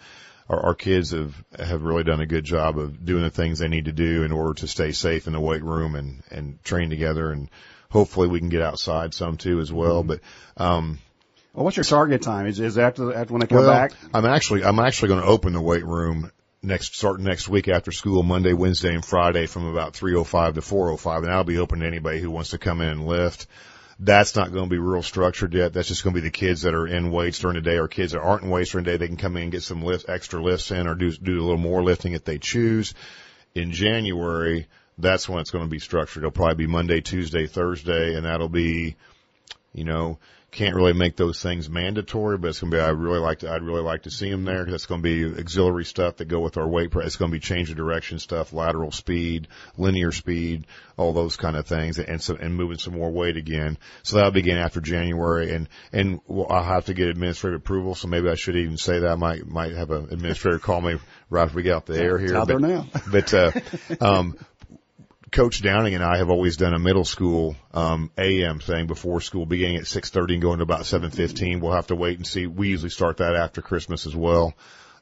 our, our kids have, have really done a good job of doing the things they need to do in order to stay safe in the weight room and, and train together. And hopefully we can get outside some too as well. Mm-hmm. But, um,
well, what's your target time? Is is after after when I come
well,
back?
I'm actually I'm actually going to open the weight room next start next week after school, Monday, Wednesday, and Friday from about 3:05 to 4:05, and I'll be open to anybody who wants to come in and lift. That's not going to be real structured yet. That's just going to be the kids that are in weights during the day or kids that aren't in weights during the day. They can come in and get some lift, extra lifts in or do, do a little more lifting if they choose. In January, that's when it's going to be structured. It'll probably be Monday, Tuesday, Thursday, and that'll be, you know, can't really make those things mandatory, but it's going to be, I really like to, I'd really like to see them there because it's going to be auxiliary stuff that go with our weight. It's going to be change of direction stuff, lateral speed, linear speed, all those kind of things and some, and moving some more weight again. So that'll begin after January and, and I'll have to get administrative approval. So maybe I should even say that I might, might have an administrator call me right after we get out the air here.
It's out
but,
there now.
but, uh, um, Coach Downing and I have always done a middle school um, AM thing before school, beginning at six thirty and going to about seven fifteen. We'll have to wait and see. We usually start that after Christmas as well,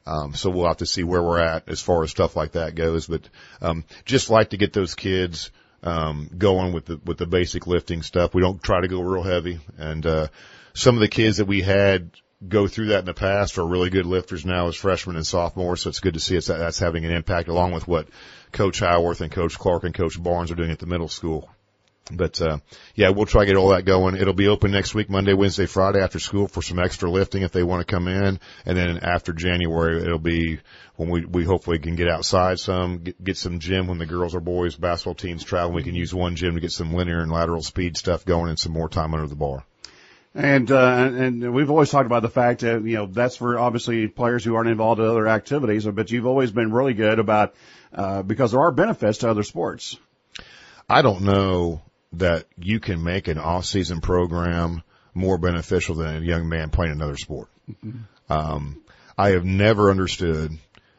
um, so we'll have to see where we're at as far as stuff like that goes. But um, just like to get those kids um, going with the with the basic lifting stuff. We don't try to go real heavy, and uh, some of the kids that we had go through that in the past are really good lifters now as freshmen and sophomores. So it's good to see it's, that's having an impact along with what Coach Howarth and Coach Clark and Coach Barnes are doing at the middle school. But, uh, yeah, we'll try to get all that going. It'll be open next week, Monday, Wednesday, Friday after school for some extra lifting if they want to come in. And then after January, it'll be when we, we hopefully can get outside some, get, get some gym when the girls or boys basketball teams travel. We can use one gym to get some linear and lateral speed stuff going and some more time under the bar.
And, uh, and we've always talked about the fact that, you know, that's for obviously players who aren't involved in other activities, but you've always been really good about, uh, because there are benefits to other sports.
I don't know that you can make an off-season program more beneficial than a young man playing another sport. Mm-hmm. Um, I have never understood.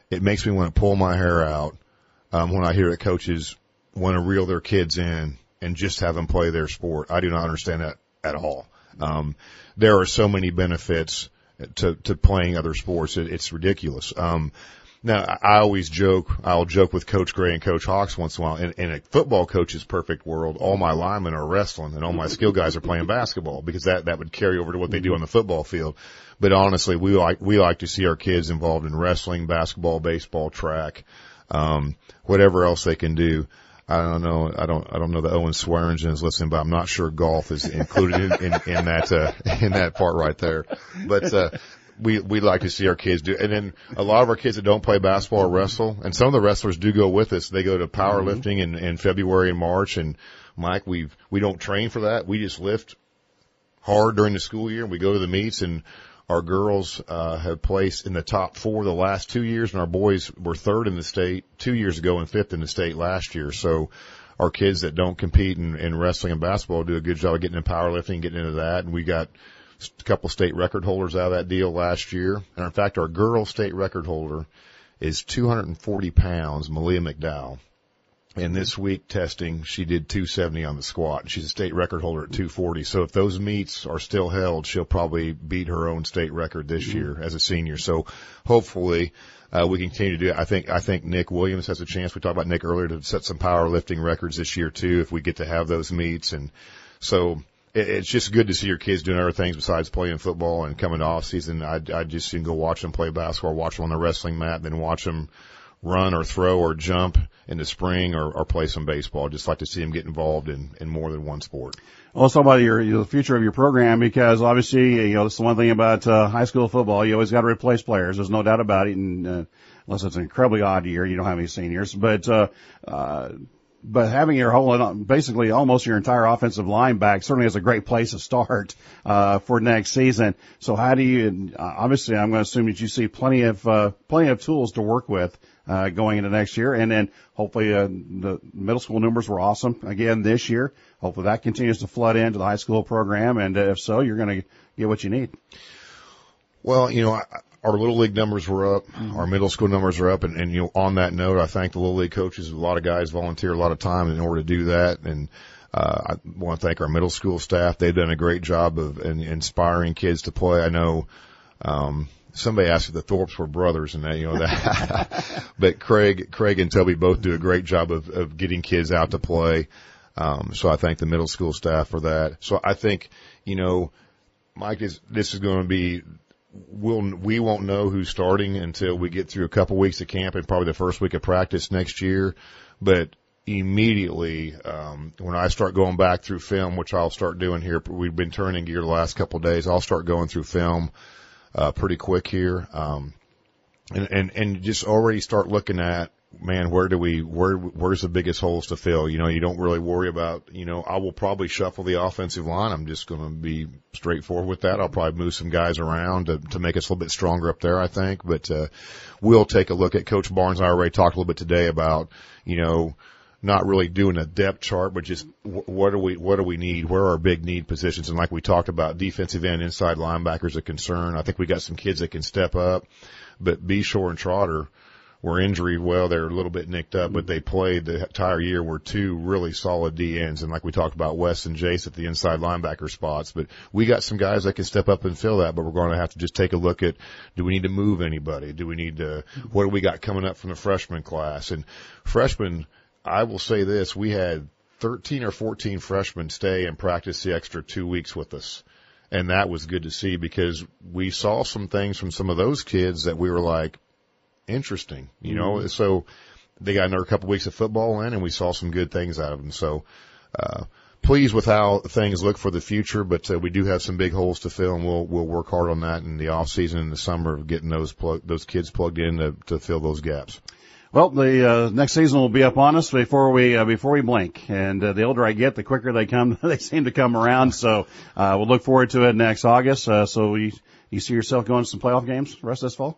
It makes me want to pull my hair out um, when I hear that coaches want to reel their kids in and just have them play their sport. I do not understand that at all. Um, there are so many benefits to, to playing other sports. It, it's ridiculous. Um, now I always joke, I'll joke with Coach Gray and Coach Hawks once in a while. In, in a football coach's perfect world, all my linemen are wrestling and all my skill guys are playing basketball because that, that would carry over to what they do on the football field. But honestly, we like, we like to see our kids involved in wrestling, basketball, baseball, track, um, whatever else they can do. I don't know. I don't. I don't know that Owen Swearingen is listening, but I'm not sure golf is included in, in, in that uh, in that part right there. But uh, we we like to see our kids do. And then a lot of our kids that don't play basketball or wrestle, and some of the wrestlers do go with us. They go to powerlifting mm-hmm. in, in February and March. And Mike, we we don't train for that. We just lift hard during the school year. and We go to the meets and our girls uh, have placed in the top four the last two years, and our boys were third in the state two years ago and fifth in the state last year. So our kids that don't compete in, in wrestling and basketball do a good job of getting in powerlifting, getting into that. And we got a couple state record holders out of that deal last year. And in fact, our girl state record holder is 240 pounds, Malia McDowell. And this week testing, she did 270 on the squat. And she's a state record holder at 240. So if those meets are still held, she'll probably beat her own state record this mm-hmm. year as a senior. So hopefully, uh, we continue to do it. I think, I think Nick Williams has a chance. We talked about Nick earlier to set some powerlifting records this year too, if we get to have those meets. And so it, it's just good to see your kids doing other things besides playing football and coming to off season. I, I just can go watch them play basketball, watch them on the wrestling mat, then watch them run or throw or jump in the spring or, or play some baseball. Just like to see them get involved in, in more than one sport.
Well, let's talk about your, your the future of your program because obviously, you know, that's the one thing about uh, high school football. You always got to replace players. There's no doubt about it. And uh, unless it's an incredibly odd year, you don't have any seniors. But uh, uh, but having your whole, basically almost your entire offensive line back certainly is a great place to start, uh, for next season. So how do you, obviously I'm going to assume that you see plenty of, uh, plenty of tools to work with, uh, going into next year. And then hopefully, uh, the middle school numbers were awesome again this year. Hopefully that continues to flood into the high school program. And if so, you're going to get what you need.
Well, you know, I, our little league numbers were up, mm-hmm. our middle school numbers are up, and, and you know, on that note, I thank the little league coaches. A lot of guys volunteer a lot of time in order to do that, and uh, I want to thank our middle school staff. They've done a great job of in, inspiring kids to play. I know, um, somebody asked if the Thorpes were brothers and that, you know, that, but Craig, Craig and Toby both do a great job of, of getting kids out to play. Um, so I thank the middle school staff for that. So I think, you know, Mike is, this is going to be we'll we won't know who's starting until we get through a couple weeks of camp and probably the first week of practice next year. But immediately um, when I start going back through film, which I'll start doing here, we've been turning gear the last couple of days. I'll start going through film uh, pretty quick here, um, and and and just already start looking at man, where do we, where, where's the biggest holes to fill? You know, you don't really worry about, you know, I will probably shuffle the offensive line. I'm just going to be straightforward with that. I'll probably move some guys around to, to make us a little bit stronger up there, I think. But, uh, we'll take a look at Coach Barnes. I already talked a little bit today about, you know, not really doing a depth chart, but just what do we what do we need? Where are our big need positions? And like we talked about, defensive end, inside linebackers a concern. I think we got some kids that can step up, but B Shore and Trotter were injured. Well, they're a little bit nicked up, but they played the entire year. Were two really solid D ends, and like we talked about, Wes and Jace at the inside linebacker spots. But we got some guys that can step up and fill that. But we're going to have to just take a look at: do we need to move anybody? Do we need to? What do we got coming up from the freshman class? And freshmen I will say this, we had 13 or 14 freshmen stay and practice the extra two weeks with us. And that was good to see because we saw some things from some of those kids that we were like, interesting, you know, mm-hmm. so they got another couple weeks of football in and we saw some good things out of them. So, uh, pleased with how things look for the future, but uh, we do have some big holes to fill, and we'll we'll work hard on that in the off season in the summer, of getting those plug, those kids plugged in to, to fill those gaps.
Well, the uh, next season will be up on us before we uh, before we blink, and uh, the older I get, the quicker they come. they seem to come around. So uh, we'll look forward to it next August. Uh, so you you see yourself going to some playoff games the rest of this fall?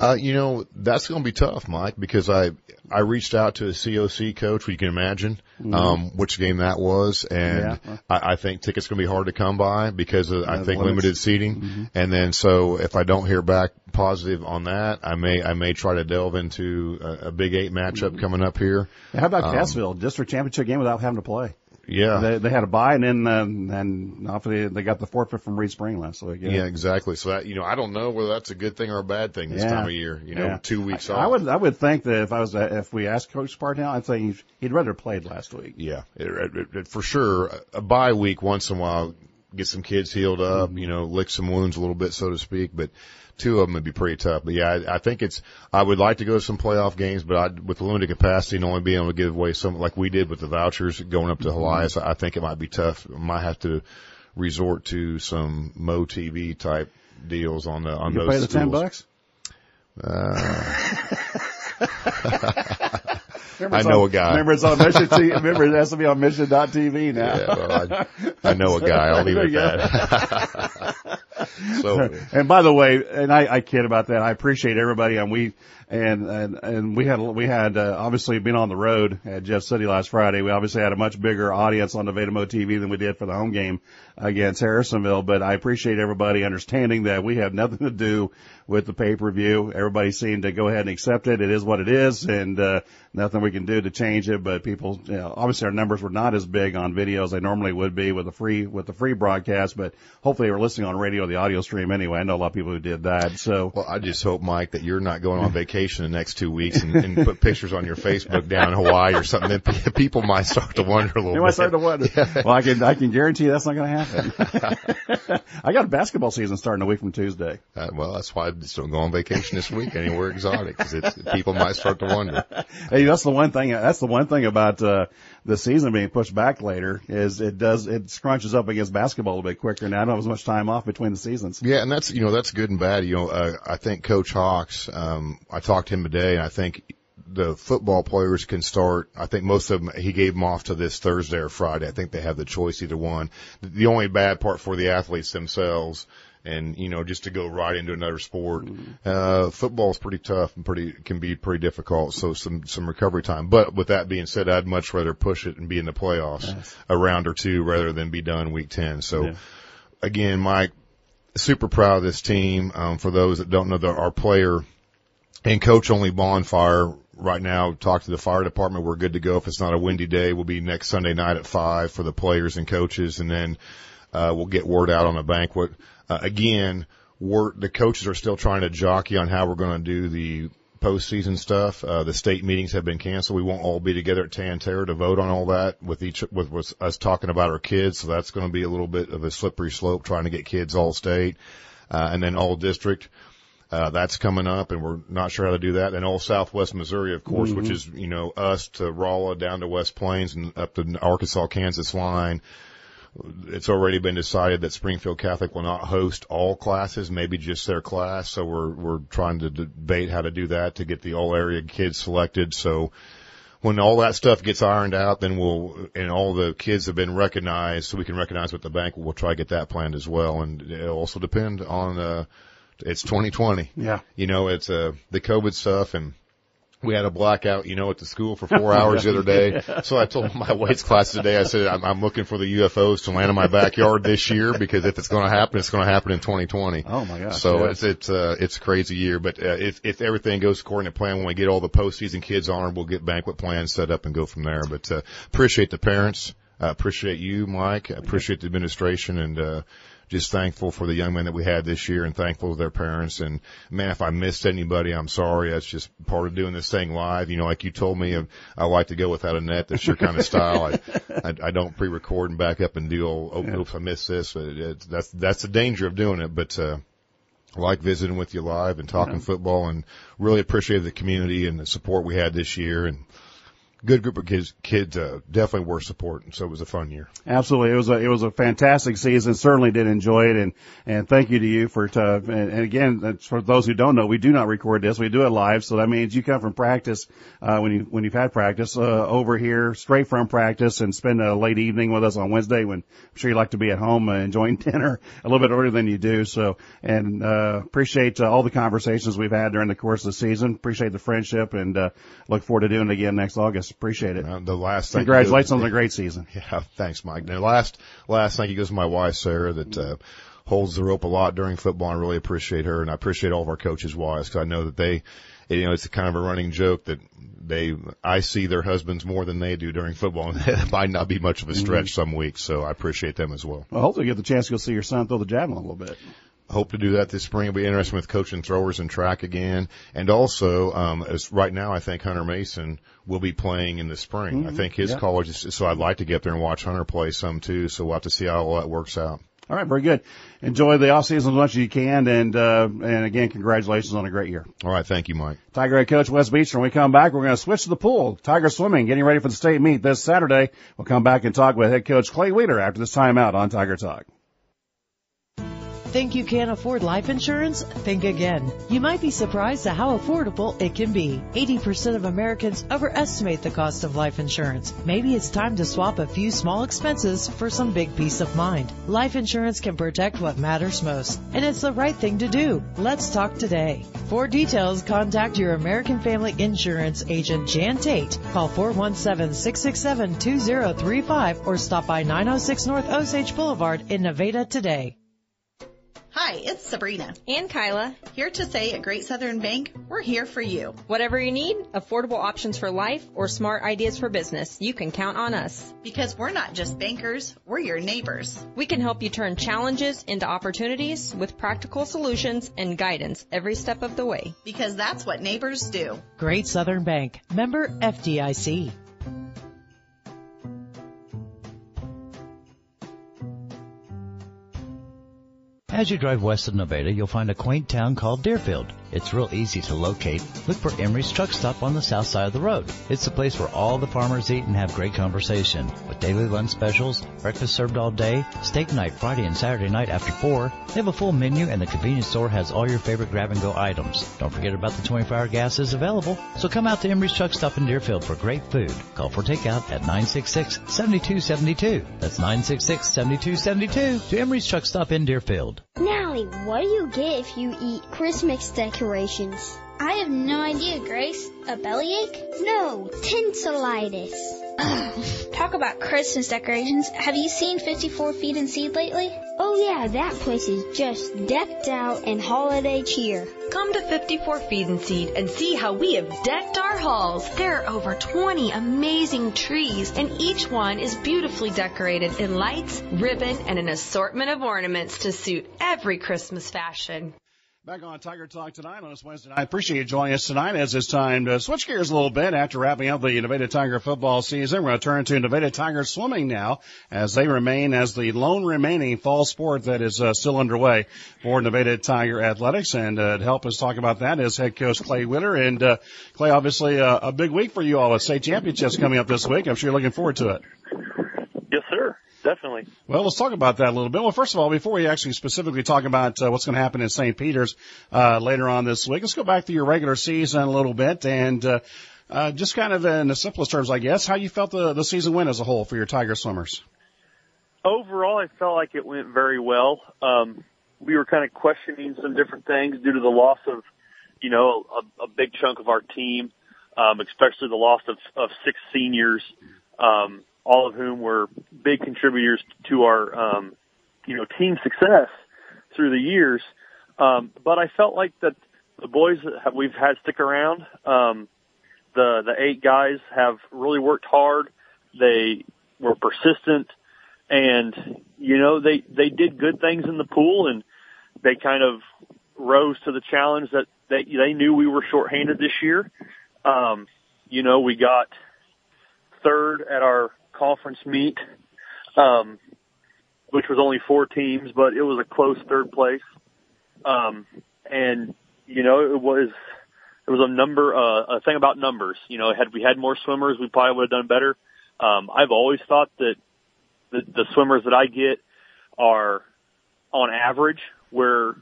Uh, you know, that's going to be tough, Mike, because I, I reached out to a COC coach, you can imagine, mm-hmm. um, which game that was. And yeah. I, I think tickets going to be hard to come by because of, yeah, I think limited seating. Mm-hmm. And then so if I don't hear back positive on that, I may, I may try to delve into a, a big eight matchup mm-hmm. coming up here.
How about um, Cassville? District championship game without having to play.
Yeah,
they, they had a buy, and then uh, and obviously they got the forfeit from Reed Spring last week.
Yeah. yeah, exactly. So that you know, I don't know whether that's a good thing or a bad thing this yeah. time of year. You know, yeah. two weeks
I,
off.
I would I would think that if I was if we asked Coach Spartown, I'd say he'd, he'd rather played last week.
Yeah, it, it, it, for sure. A bye week once in a while, get some kids healed up. Mm-hmm. You know, lick some wounds a little bit, so to speak. But two of them would be pretty tough. But yeah, I, I think it's, I would like to go to some playoff games, but I, with the limited capacity and only being able to give away some, like we did with the vouchers going up to mm-hmm. Helias, I think it might be tough. Might have to resort to some Mo TV type deals on the, on
you
those.
Pay the schools. ten bucks?
Uh, I know
on,
a guy.
Remember it's on MSHSAA TV. Remember it has to be on MSHSAA.tv now.
Yeah, well, I, I know a guy. I'll leave it at that.
so, and by the way, and I, I kid about that. I appreciate everybody. And we, and, and, and we had, we had, uh, obviously been on the road at Jeff City last Friday. We obviously had a much bigger audience on the Mo TV than we did for the home game against Harrisonville, but I appreciate everybody understanding that we have nothing to do with the pay-per-view. Everybody seemed to go ahead and accept it. It is what it is and, uh, nothing we can do to change it, but people, you know, obviously our numbers were not as big on video as they normally would be with the free, with the free broadcast, but hopefully they were listening on radio, the audio stream anyway. I know a lot of people who did that. So.
Well, I just hope, Mike, that you're not going on vacation the next two weeks and, and put pictures on your Facebook down in Hawaii or something. Then people might start to wonder a little
you
bit. might
start to wonder. Yeah. Well, I can, I can guarantee that's not going to happen. I got a basketball season starting a week from Tuesday.
Uh, well, that's why I just don't go on vacation this week anywhere exotic because people might start to wonder.
Hey, that's the one thing, that's the one thing about, uh, the season being pushed back later is it does, it scrunches up against basketball a bit quicker now. I don't have as much time off between the seasons.
Yeah. And that's, you know, that's good and bad. You know, uh, I think Coach Hawks, um, I talked to him today and I think the football players can start. I think most of them, he gave them off to this Thursday or Friday. I think they have the choice either one. The only bad part for the athletes themselves and you know just to go right into another sport mm-hmm. uh football is pretty tough and pretty can be pretty difficult so some some recovery time but with that being said i'd much rather push it and be in the playoffs yes. a round or two rather than be done week 10 so yeah. again mike super proud of this team um for those that don't know that our player and coach only bonfire right now talk to the fire department we're good to go if it's not a windy day we'll be next sunday night at five for the players and coaches and then uh, we'll get word out on a banquet uh, again, we're, the coaches are still trying to jockey on how we're going to do the postseason stuff. Uh, the state meetings have been canceled. We won't all be together at Tan-Tar-A to vote on all that with each, with, with us talking about our kids. So that's going to be a little bit of a slippery slope trying to get kids all state. uh, and then all district. Uh, that's coming up and we're not sure how to do that. And all Southwest Missouri, of course, which is, you know, us to Rolla down to West Plains and up to Arkansas, Kansas line. It's already been decided that Springfield Catholic will not host all classes, maybe just their class. So we're, we're trying to debate how to do that to get the all area kids selected. So, when all that stuff gets ironed out, then we'll, and all the kids have been recognized, so we can recognize what the bank, we'll try to get that planned as well. And it'll also depend on, uh, it's 2020.
Yeah.
You know, it's, uh, the COVID stuff and, we had a blackout, you know, at the school for four hours the other day. So I told my weights class today, I said, I'm, I'm looking for the UFOs to land in my backyard this year because if it's going to happen, it's going to happen in 2020.
Oh my gosh.
So it's, it's, uh, it's a crazy year, but, uh, if, if everything goes according to plan, when we get all the postseason kids on, we'll get banquet plans set up and go from there. But, uh, appreciate the parents. I appreciate you, Mike. I appreciate the administration and, uh, just thankful for the young men that we had this year and thankful to their parents. And man, if I missed anybody, I'm sorry. That's just part of doing this thing live. You know, like you told me, I like to go without a net. That's your kind of style. I, I, I don't pre-record and back up and do, oh,
Yeah.
oops, I missed this. But it's, that's, that's the danger of doing it. But, uh, I like visiting with you live and talking football and really appreciate the community and the support we had this year and good group of kids, kids, uh, definitely worth supporting. So it was a fun year.
Absolutely. It was a, it was a fantastic season. Certainly did enjoy it. And, and thank you to you for, to, and, and again, for those who don't know, we do not record this. We do it live. So that means you come from practice, uh, when you, when you've had practice, uh, over here straight from practice and spend a late evening with us on Wednesday when I'm sure you like to be at home uh, enjoying dinner a little bit earlier than you do. So, and, uh, appreciate uh, all the conversations we've had during the course of the season. Appreciate the friendship and, uh, look forward to doing it again next August. Appreciate it.
Uh, the last thing.
Congratulations on a great season.
Yeah, thanks, Mike. Now, last last thank you goes to my wife Sarah that uh, holds the rope a lot during football. I really appreciate her, and I appreciate all of our coaches' wives because I know that they, you know, it's kind of a running joke that they I see their husbands more than they do during football, and that might not be much of a stretch some weeks. So I appreciate them as well.
Well, hopefully you get the chance to go see your son throw the javelin a little bit.
Hope to do that this spring. It'll be interesting with coaching throwers and track again. And also, um, as right now, I think Hunter Mason will be playing in the spring. I think his
yeah.
college is, so I'd like to get there and watch Hunter play some too. So we'll have to see how all that works out.
All right, very good. Enjoy the off season as much as you can, and uh, and again, congratulations on a great year.
All right. Thank you, Mike.
Tiger head coach Wes Beach. When we come back, we're going to switch to the pool. Tiger swimming, getting ready for the state meet this Saturday. We'll come back and talk with head coach Clay Wheeler after this timeout on Tiger Talk.
Think you can't afford life insurance? Think again. You might be surprised at how affordable it can be. 80% of Americans overestimate the cost of life insurance. Maybe it's time to swap a few small expenses for some big peace of mind. Life insurance can protect what matters most, and it's the right thing to do. Let's talk today. For details, contact your American Family Insurance agent Jan Tate. Call 417-667-2035 or stop by 906 North Osage Boulevard in Nevada today.
Hi, it's Sabrina.
And Kyla.
Here to say at Great Southern Bank, we're here for you.
Whatever you need, affordable options for life or smart ideas for business, you can count on us.
Because we're not just bankers, we're your neighbors.
We can help you turn challenges into opportunities with practical solutions and guidance every step of the way.
Because that's what neighbors do.
Great Southern Bank, member FDIC.
As you drive west of Nevada, you'll find a quaint town called Deerfield. It's real easy to locate. Look for Emery's Truck Stop on the south side of the road. It's the place where all the farmers eat and have great conversation. With daily lunch specials, breakfast served all day, steak night Friday and Saturday night after 4, they have a full menu and the convenience store has all your favorite grab and go items. Don't forget about the 24 hour gas is available. So come out to Emery's Truck Stop in Deerfield for great food. Call for takeout at 966-7272. That's 966-7272 to Emery's Truck Stop in Deerfield.
Nally, what do you get if you eat Christmas decorations?
I have no idea, Grace. A bellyache?
No, tinselitis.
Talk about Christmas decorations. Have you seen 54 Feed and Seed lately?
Oh yeah, that place is just decked out in holiday cheer.
Come to 54 Feed and Seed and see how we have decked our halls. There are over 20 amazing trees, and each one is beautifully decorated in lights, ribbon, and an assortment of ornaments to suit every Christmas fashion.
Back on Tiger Talk tonight on this Wednesday night. I appreciate you joining us tonight as it's time to switch gears a little bit after wrapping up the Nevada Tiger football season. We're going to turn to Nevada Tiger swimming now as they remain as the lone remaining fall sport that is uh, still underway for Nevada Tiger Athletics. And uh, to help us talk about that is head coach Clay Witter. And uh, Clay, obviously uh, a big week for you all with state championships coming up this week. I'm sure you're looking forward to it.
Definitely.
Well, let's talk about that a little bit. Well, first of all, before we actually specifically talk about uh, what's going to happen in St. Peter's uh, later on this week, let's go back to your regular season a little bit and uh, uh, just kind of in the simplest terms, I guess, how you felt the, the season went as a whole for your Tiger swimmers.
Overall, I felt like it went very well. Um, we were kind of questioning some different things due to the loss of, you know, a, a big chunk of our team, um, especially the loss of, of six seniors. Um, all of whom were big contributors to our, um, you know, team success through the years. Um, but I felt like that the boys that we've had stick around, um, the, the eight guys have really worked hard. They were persistent and, you know, they, they did good things in the pool and they kind of rose to the challenge that they, they knew we were shorthanded this year. Um, you know, we got third at our conference meet, um, which was only four teams, but it was a close third place. Um, and you know, it was, it was a number, uh, a thing about numbers. You know, had we had more swimmers, we probably would have done better. Um, I've always thought that the, the swimmers that I get are on average where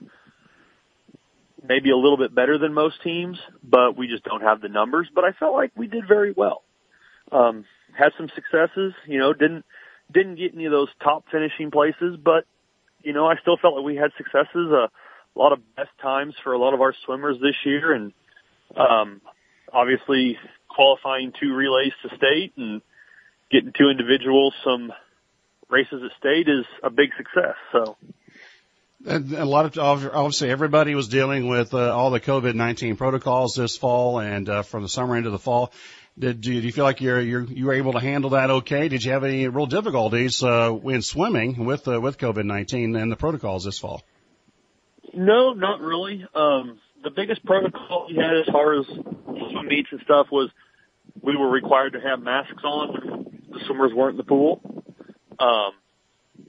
maybe a little bit better than most teams, but we just don't have the numbers. But I felt like we did very well. Um, had some successes. You know, didn't didn't get any of those top finishing places, but you know, I still felt like we had successes. A lot of best times for a lot of our swimmers this year, and um, obviously qualifying two relays to state and getting two individuals some races at state is a big success. So.
And a lot of obviously everybody was dealing with uh, all the COVID nineteen protocols this fall and uh, from the summer into the fall. Did you, do you feel like you're, you're, you were able to handle that okay? Did you have any real difficulties, uh, in swimming with, uh, with COVID-19 and the protocols this fall?
No, not really. Um, the biggest protocol we had as far as swim meets and stuff was we were required to have masks on when the swimmers weren't in the pool. Um,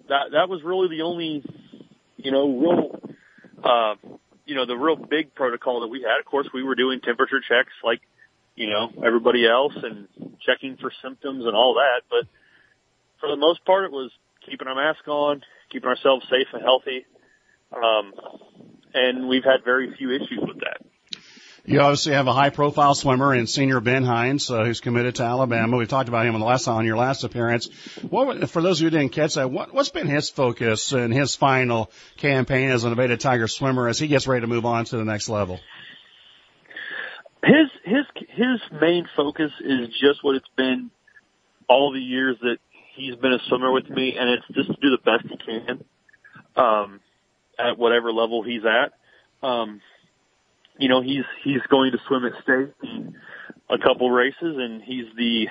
that, that was really the only, you know, real, uh, you know, the real big protocol that we had. Of course, we were doing temperature checks like, you know, everybody else and checking for symptoms and all that. But for the most part, it was keeping our mask on, keeping ourselves safe and healthy. Um, and we've had very few issues with that.
You obviously have a high profile swimmer in senior Ben Hines, uh, who's committed to Alabama. We've talked about him on the last on your last appearance. What, for those who didn't catch that, what, what's been his focus in his final campaign as an Nevada Tiger swimmer as he gets ready to move on to the next level?
His his his main focus is just what it's been all the years that he's been a swimmer with me, and it's just to do the best he can um, at whatever level he's at. Um, you know, he's he's going to swim at state in a couple races, and he's the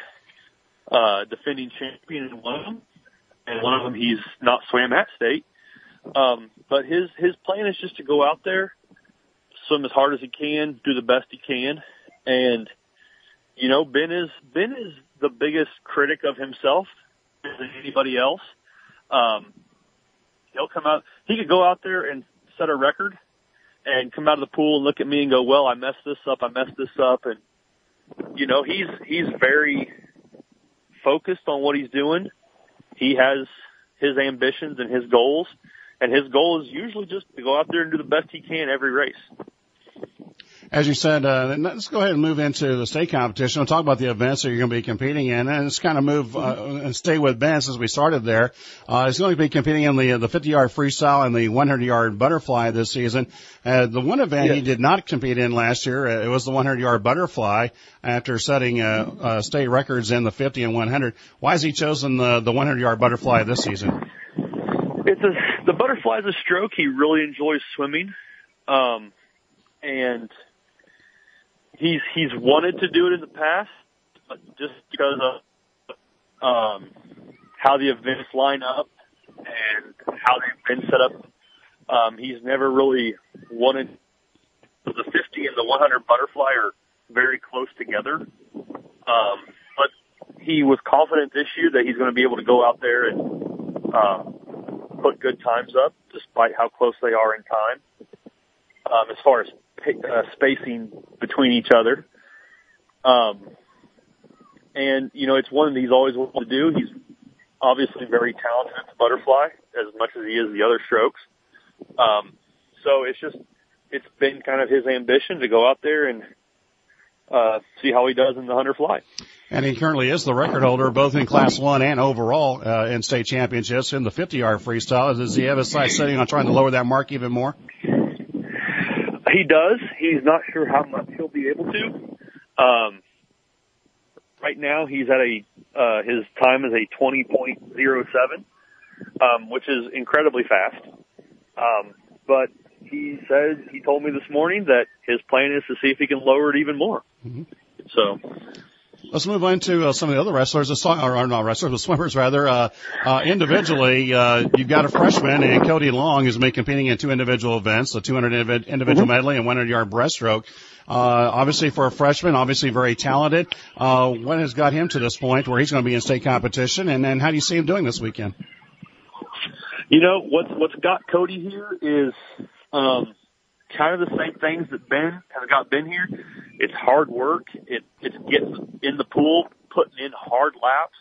uh, defending champion in one of them, and one of them he's not swam at state. Um, but his his plan is just to go out there swim as hard as he can, do the best he can. And, you know, Ben is, Ben is the biggest critic of himself than anybody else. Um, he'll come out, he could go out there and set a record and come out of the pool and look at me and go, well, I messed this up. I messed this up. And, you know, he's, he's very focused on what he's doing. He has his ambitions and his goals and his goal is usually just to go out there and do the best he can every race
as you said, uh, let's go ahead and move into the state competition. We'll talk about the events that you're going to be competing in, and let's kind of move uh, and stay with Ben since we started there. Uh, he's going to be competing in the the 50 yard freestyle and the 100 yard butterfly this season. Uh, the one event he did not compete in last year, uh, it was the 100 yard butterfly after setting uh, uh, state records in the 50 and 100. Why has he chosen the the 100 yard butterfly this season?
It's a the butterfly is a stroke he really enjoys swimming, um, and he's he's wanted to do it in the past, but just because of um, how the events line up and how they've been set up, um, he's never really wanted the 50 and the 100 butterfly are very close together. Um, but he was confident this year that he's going to be able to go out there and uh, put good times up, despite how close they are in time. Um, as far as uh, spacing between each other. Um, and you know, it's one that he's always wanted to do. He's obviously very talented at the butterfly as much as he is the other strokes. Um, so it's just, it's been kind of his ambition to go out there and, uh, see how he does in the hunter fly.
And he currently is the record holder both in class one and overall, uh, in state championships in the 50 yard freestyle. Does he have his sights setting on trying to lower that mark even more?
He does. He's not sure how much he'll be able to. Um, right now he's at a uh, his time is a 20.07, um, which is incredibly fast. Um, but he says he told me this morning that his plan is to see if he can lower it even more.
Mm-hmm.
So
Let's move on to uh, some of the other wrestlers, or, not wrestlers, but swimmers rather. Uh, uh, individually, uh, you've got a freshman and Cody Long who's been competing in two individual events, the 200 individual mm-hmm. medley and 100 yard breaststroke. Uh, obviously for a freshman, obviously very talented. Uh, what has got him to this point where he's going to be in state competition, and then how do you see him doing this weekend?
You know what's what's got Cody here is um, kind of the same things that Ben has got Ben here. It's hard work. It it's getting in the pool, putting in hard laps,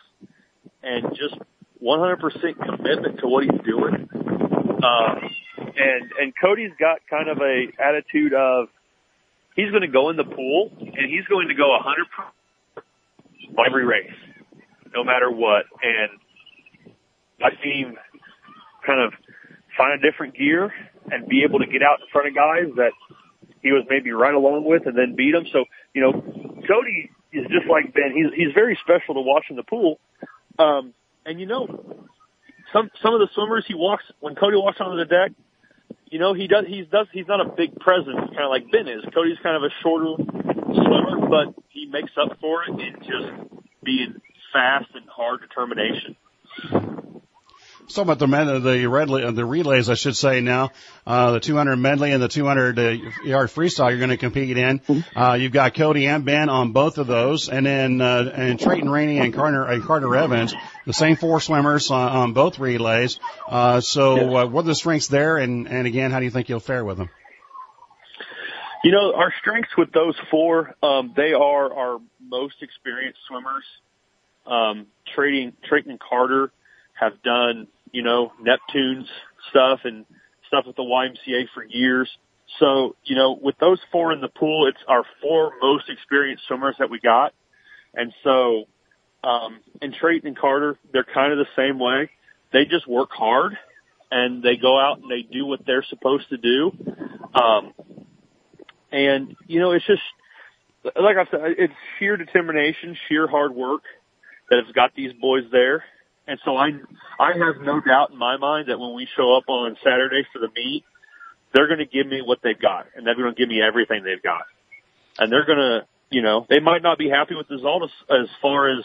and just 100% commitment to what he's doing. Um, and and Cody's got kind of a attitude of he's going to go in the pool and he's going to go 100% every race, no matter what. And I see him kind of find a different gear and be able to get out in front of guys that he was maybe right along with and then beat them. So, you know, Cody is just like Ben. He's, he's very special to watch in the pool. Um, and you know, some, some of the swimmers he walks, when Cody walks onto the deck, you know, he does, he does, he's not a big presence, kind of like Ben is. Cody's kind of a shorter swimmer, but he makes up for it in just being fast and hard determination.
So about the men, the red, the relays, I should say now, uh, the 200 medley and the 200 uh, yard freestyle you're going to compete in. Mm-hmm. Uh, you've got Cody and Ben on both of those, and then uh, and Trayton Rainey and Carter and Carter Evans, the same four swimmers on, on both relays. Uh, so uh, what are the strengths there, and and again, how do you think you'll fare with them?
You know, our strengths with those four, um, they are our most experienced swimmers. Um, Trayton, Trayton and Carter have done you know, Neptune's stuff and stuff with the YMCA for years. So, you know, with those four in the pool, it's our four most experienced swimmers that we got. And so, um, and Trayton and Carter, they're kind of the same way. They just work hard and they go out and they do what they're supposed to do. Um, and you know, it's just, like I said, it's sheer determination, sheer hard work that has got these boys there. And so I, I have no doubt in my mind that when we show up on Saturday for the meet, they're going to give me what they've got and they're going to give me everything they've got. And they're going to, you know, they might not be happy with the result as, as far as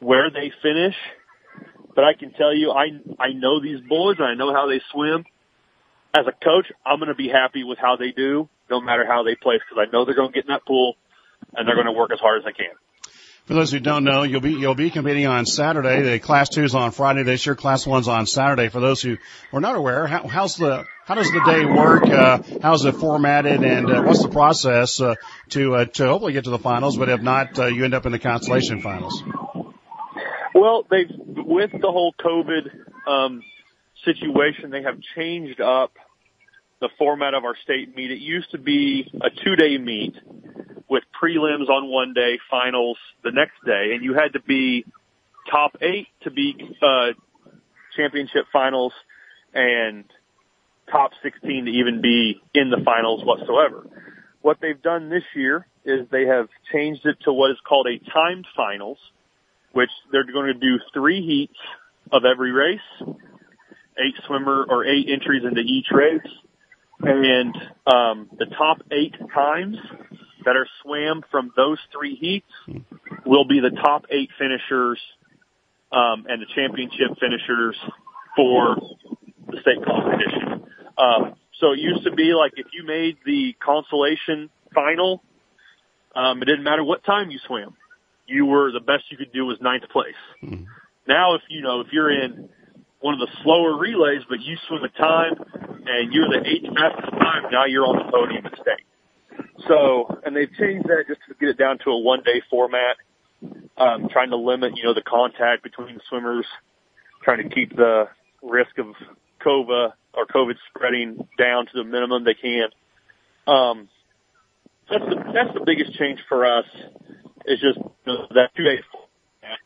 where they finish, but I can tell you, I, I know these boys and I know how they swim. As a coach, I'm going to be happy with how they do, no matter how they place, because I know they're going to get in that pool and they're going to work as hard as they can.
For those who don't know, you'll be you'll be competing on Saturday. The Class Two's on Friday this year. Class One's on Saturday. For those who are not aware, how, how's the how does the day work? Uh, how's it formatted, and uh, what's the process uh, to uh, to hopefully get to the finals? But if not, uh, you end up in the consolation finals.
Well, they've with the whole COVID um, situation, they have changed up the format of our state meet. It used to be a two-day meet with prelims on one day, finals the next day, and you had to be top eight to be uh, championship finals and top 16 to even be in the finals whatsoever. What they've done this year is they have changed it to what is called a timed finals, which they're going to do three heats of every race, eight swimmer or eight entries into each race, and um, the top eight times that are swam from those three heats will be the top eight finishers um, and the championship finishers for the state competition. Um, So it used to be like if you made the consolation final, um, it didn't matter what time you swam. You were the best you could do was ninth place.
Mm-hmm.
Now, if you know if you're in one of the slower relays, but you swim a time and you're the eighth fastest time, now you're on the podium at state. So, and they've changed that just to get it down to a one day format, um, trying to limit, you know, the contact between the swimmers, trying to keep the risk of COVID or COVID spreading down to the minimum they can. Um, that's the, that's the biggest change for us is just you know, that two day format.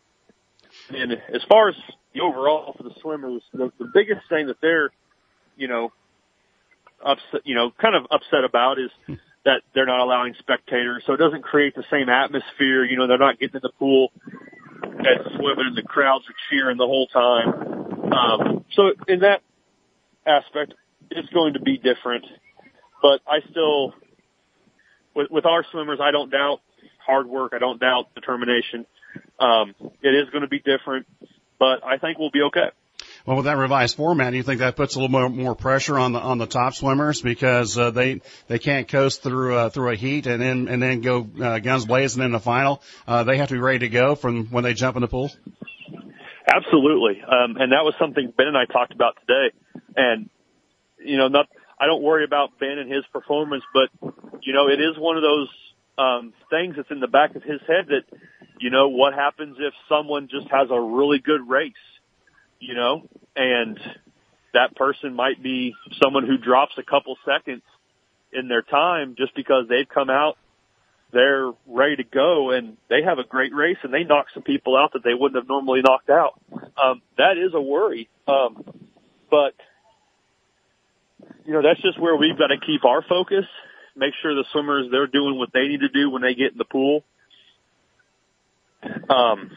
And as far as the overall for the swimmers, the, the biggest thing that they're, you know, upset, you know, kind of upset about is that they're not allowing spectators. So it doesn't create the same atmosphere. You know, they're not getting in the pool and swimming and the crowds are cheering the whole time. Um, so in that aspect, it's going to be different, but I still, with, with our swimmers, I don't doubt hard work. I don't doubt determination. Um, it is going to be different, but I think we'll be okay.
Well, with that revised format, do you think that puts a little more, more pressure on the on the top swimmers because uh, they they can't coast through uh, through a heat and then and then go uh, guns blazing in the final? Uh, they have to be ready to go from when they jump in the pool.
Absolutely, um, and that was something Ben and I talked about today. And you know, not I don't worry about Ben and his performance, but you know, it is one of those um, things that's in the back of his head that you know what happens if someone just has a really good race you know, and that person might be someone who drops a couple seconds in their time just because they've come out, they're ready to go and they have a great race and they knock some people out that they wouldn't have normally knocked out. Um, that is a worry. Um, but you know, that's just where we've got to keep our focus, make sure the swimmers, they're doing what they need to do when they get in the pool. Um,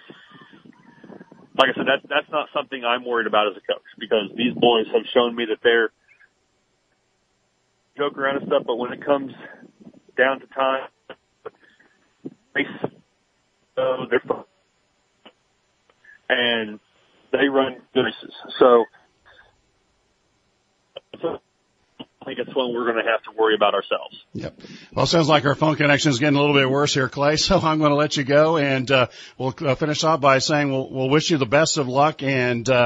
like I said, that's that's not something I'm worried about as a coach because these boys have shown me that they're joke around and stuff, but when it comes down to time, they so they're and they run races. So, so think it's one we're going to have to worry about ourselves.
Yep. Well, sounds like our phone connection is getting a little bit worse here, Clay. So I'm going to let you go, and uh, we'll uh, finish off by saying we'll, we'll wish you the best of luck and uh,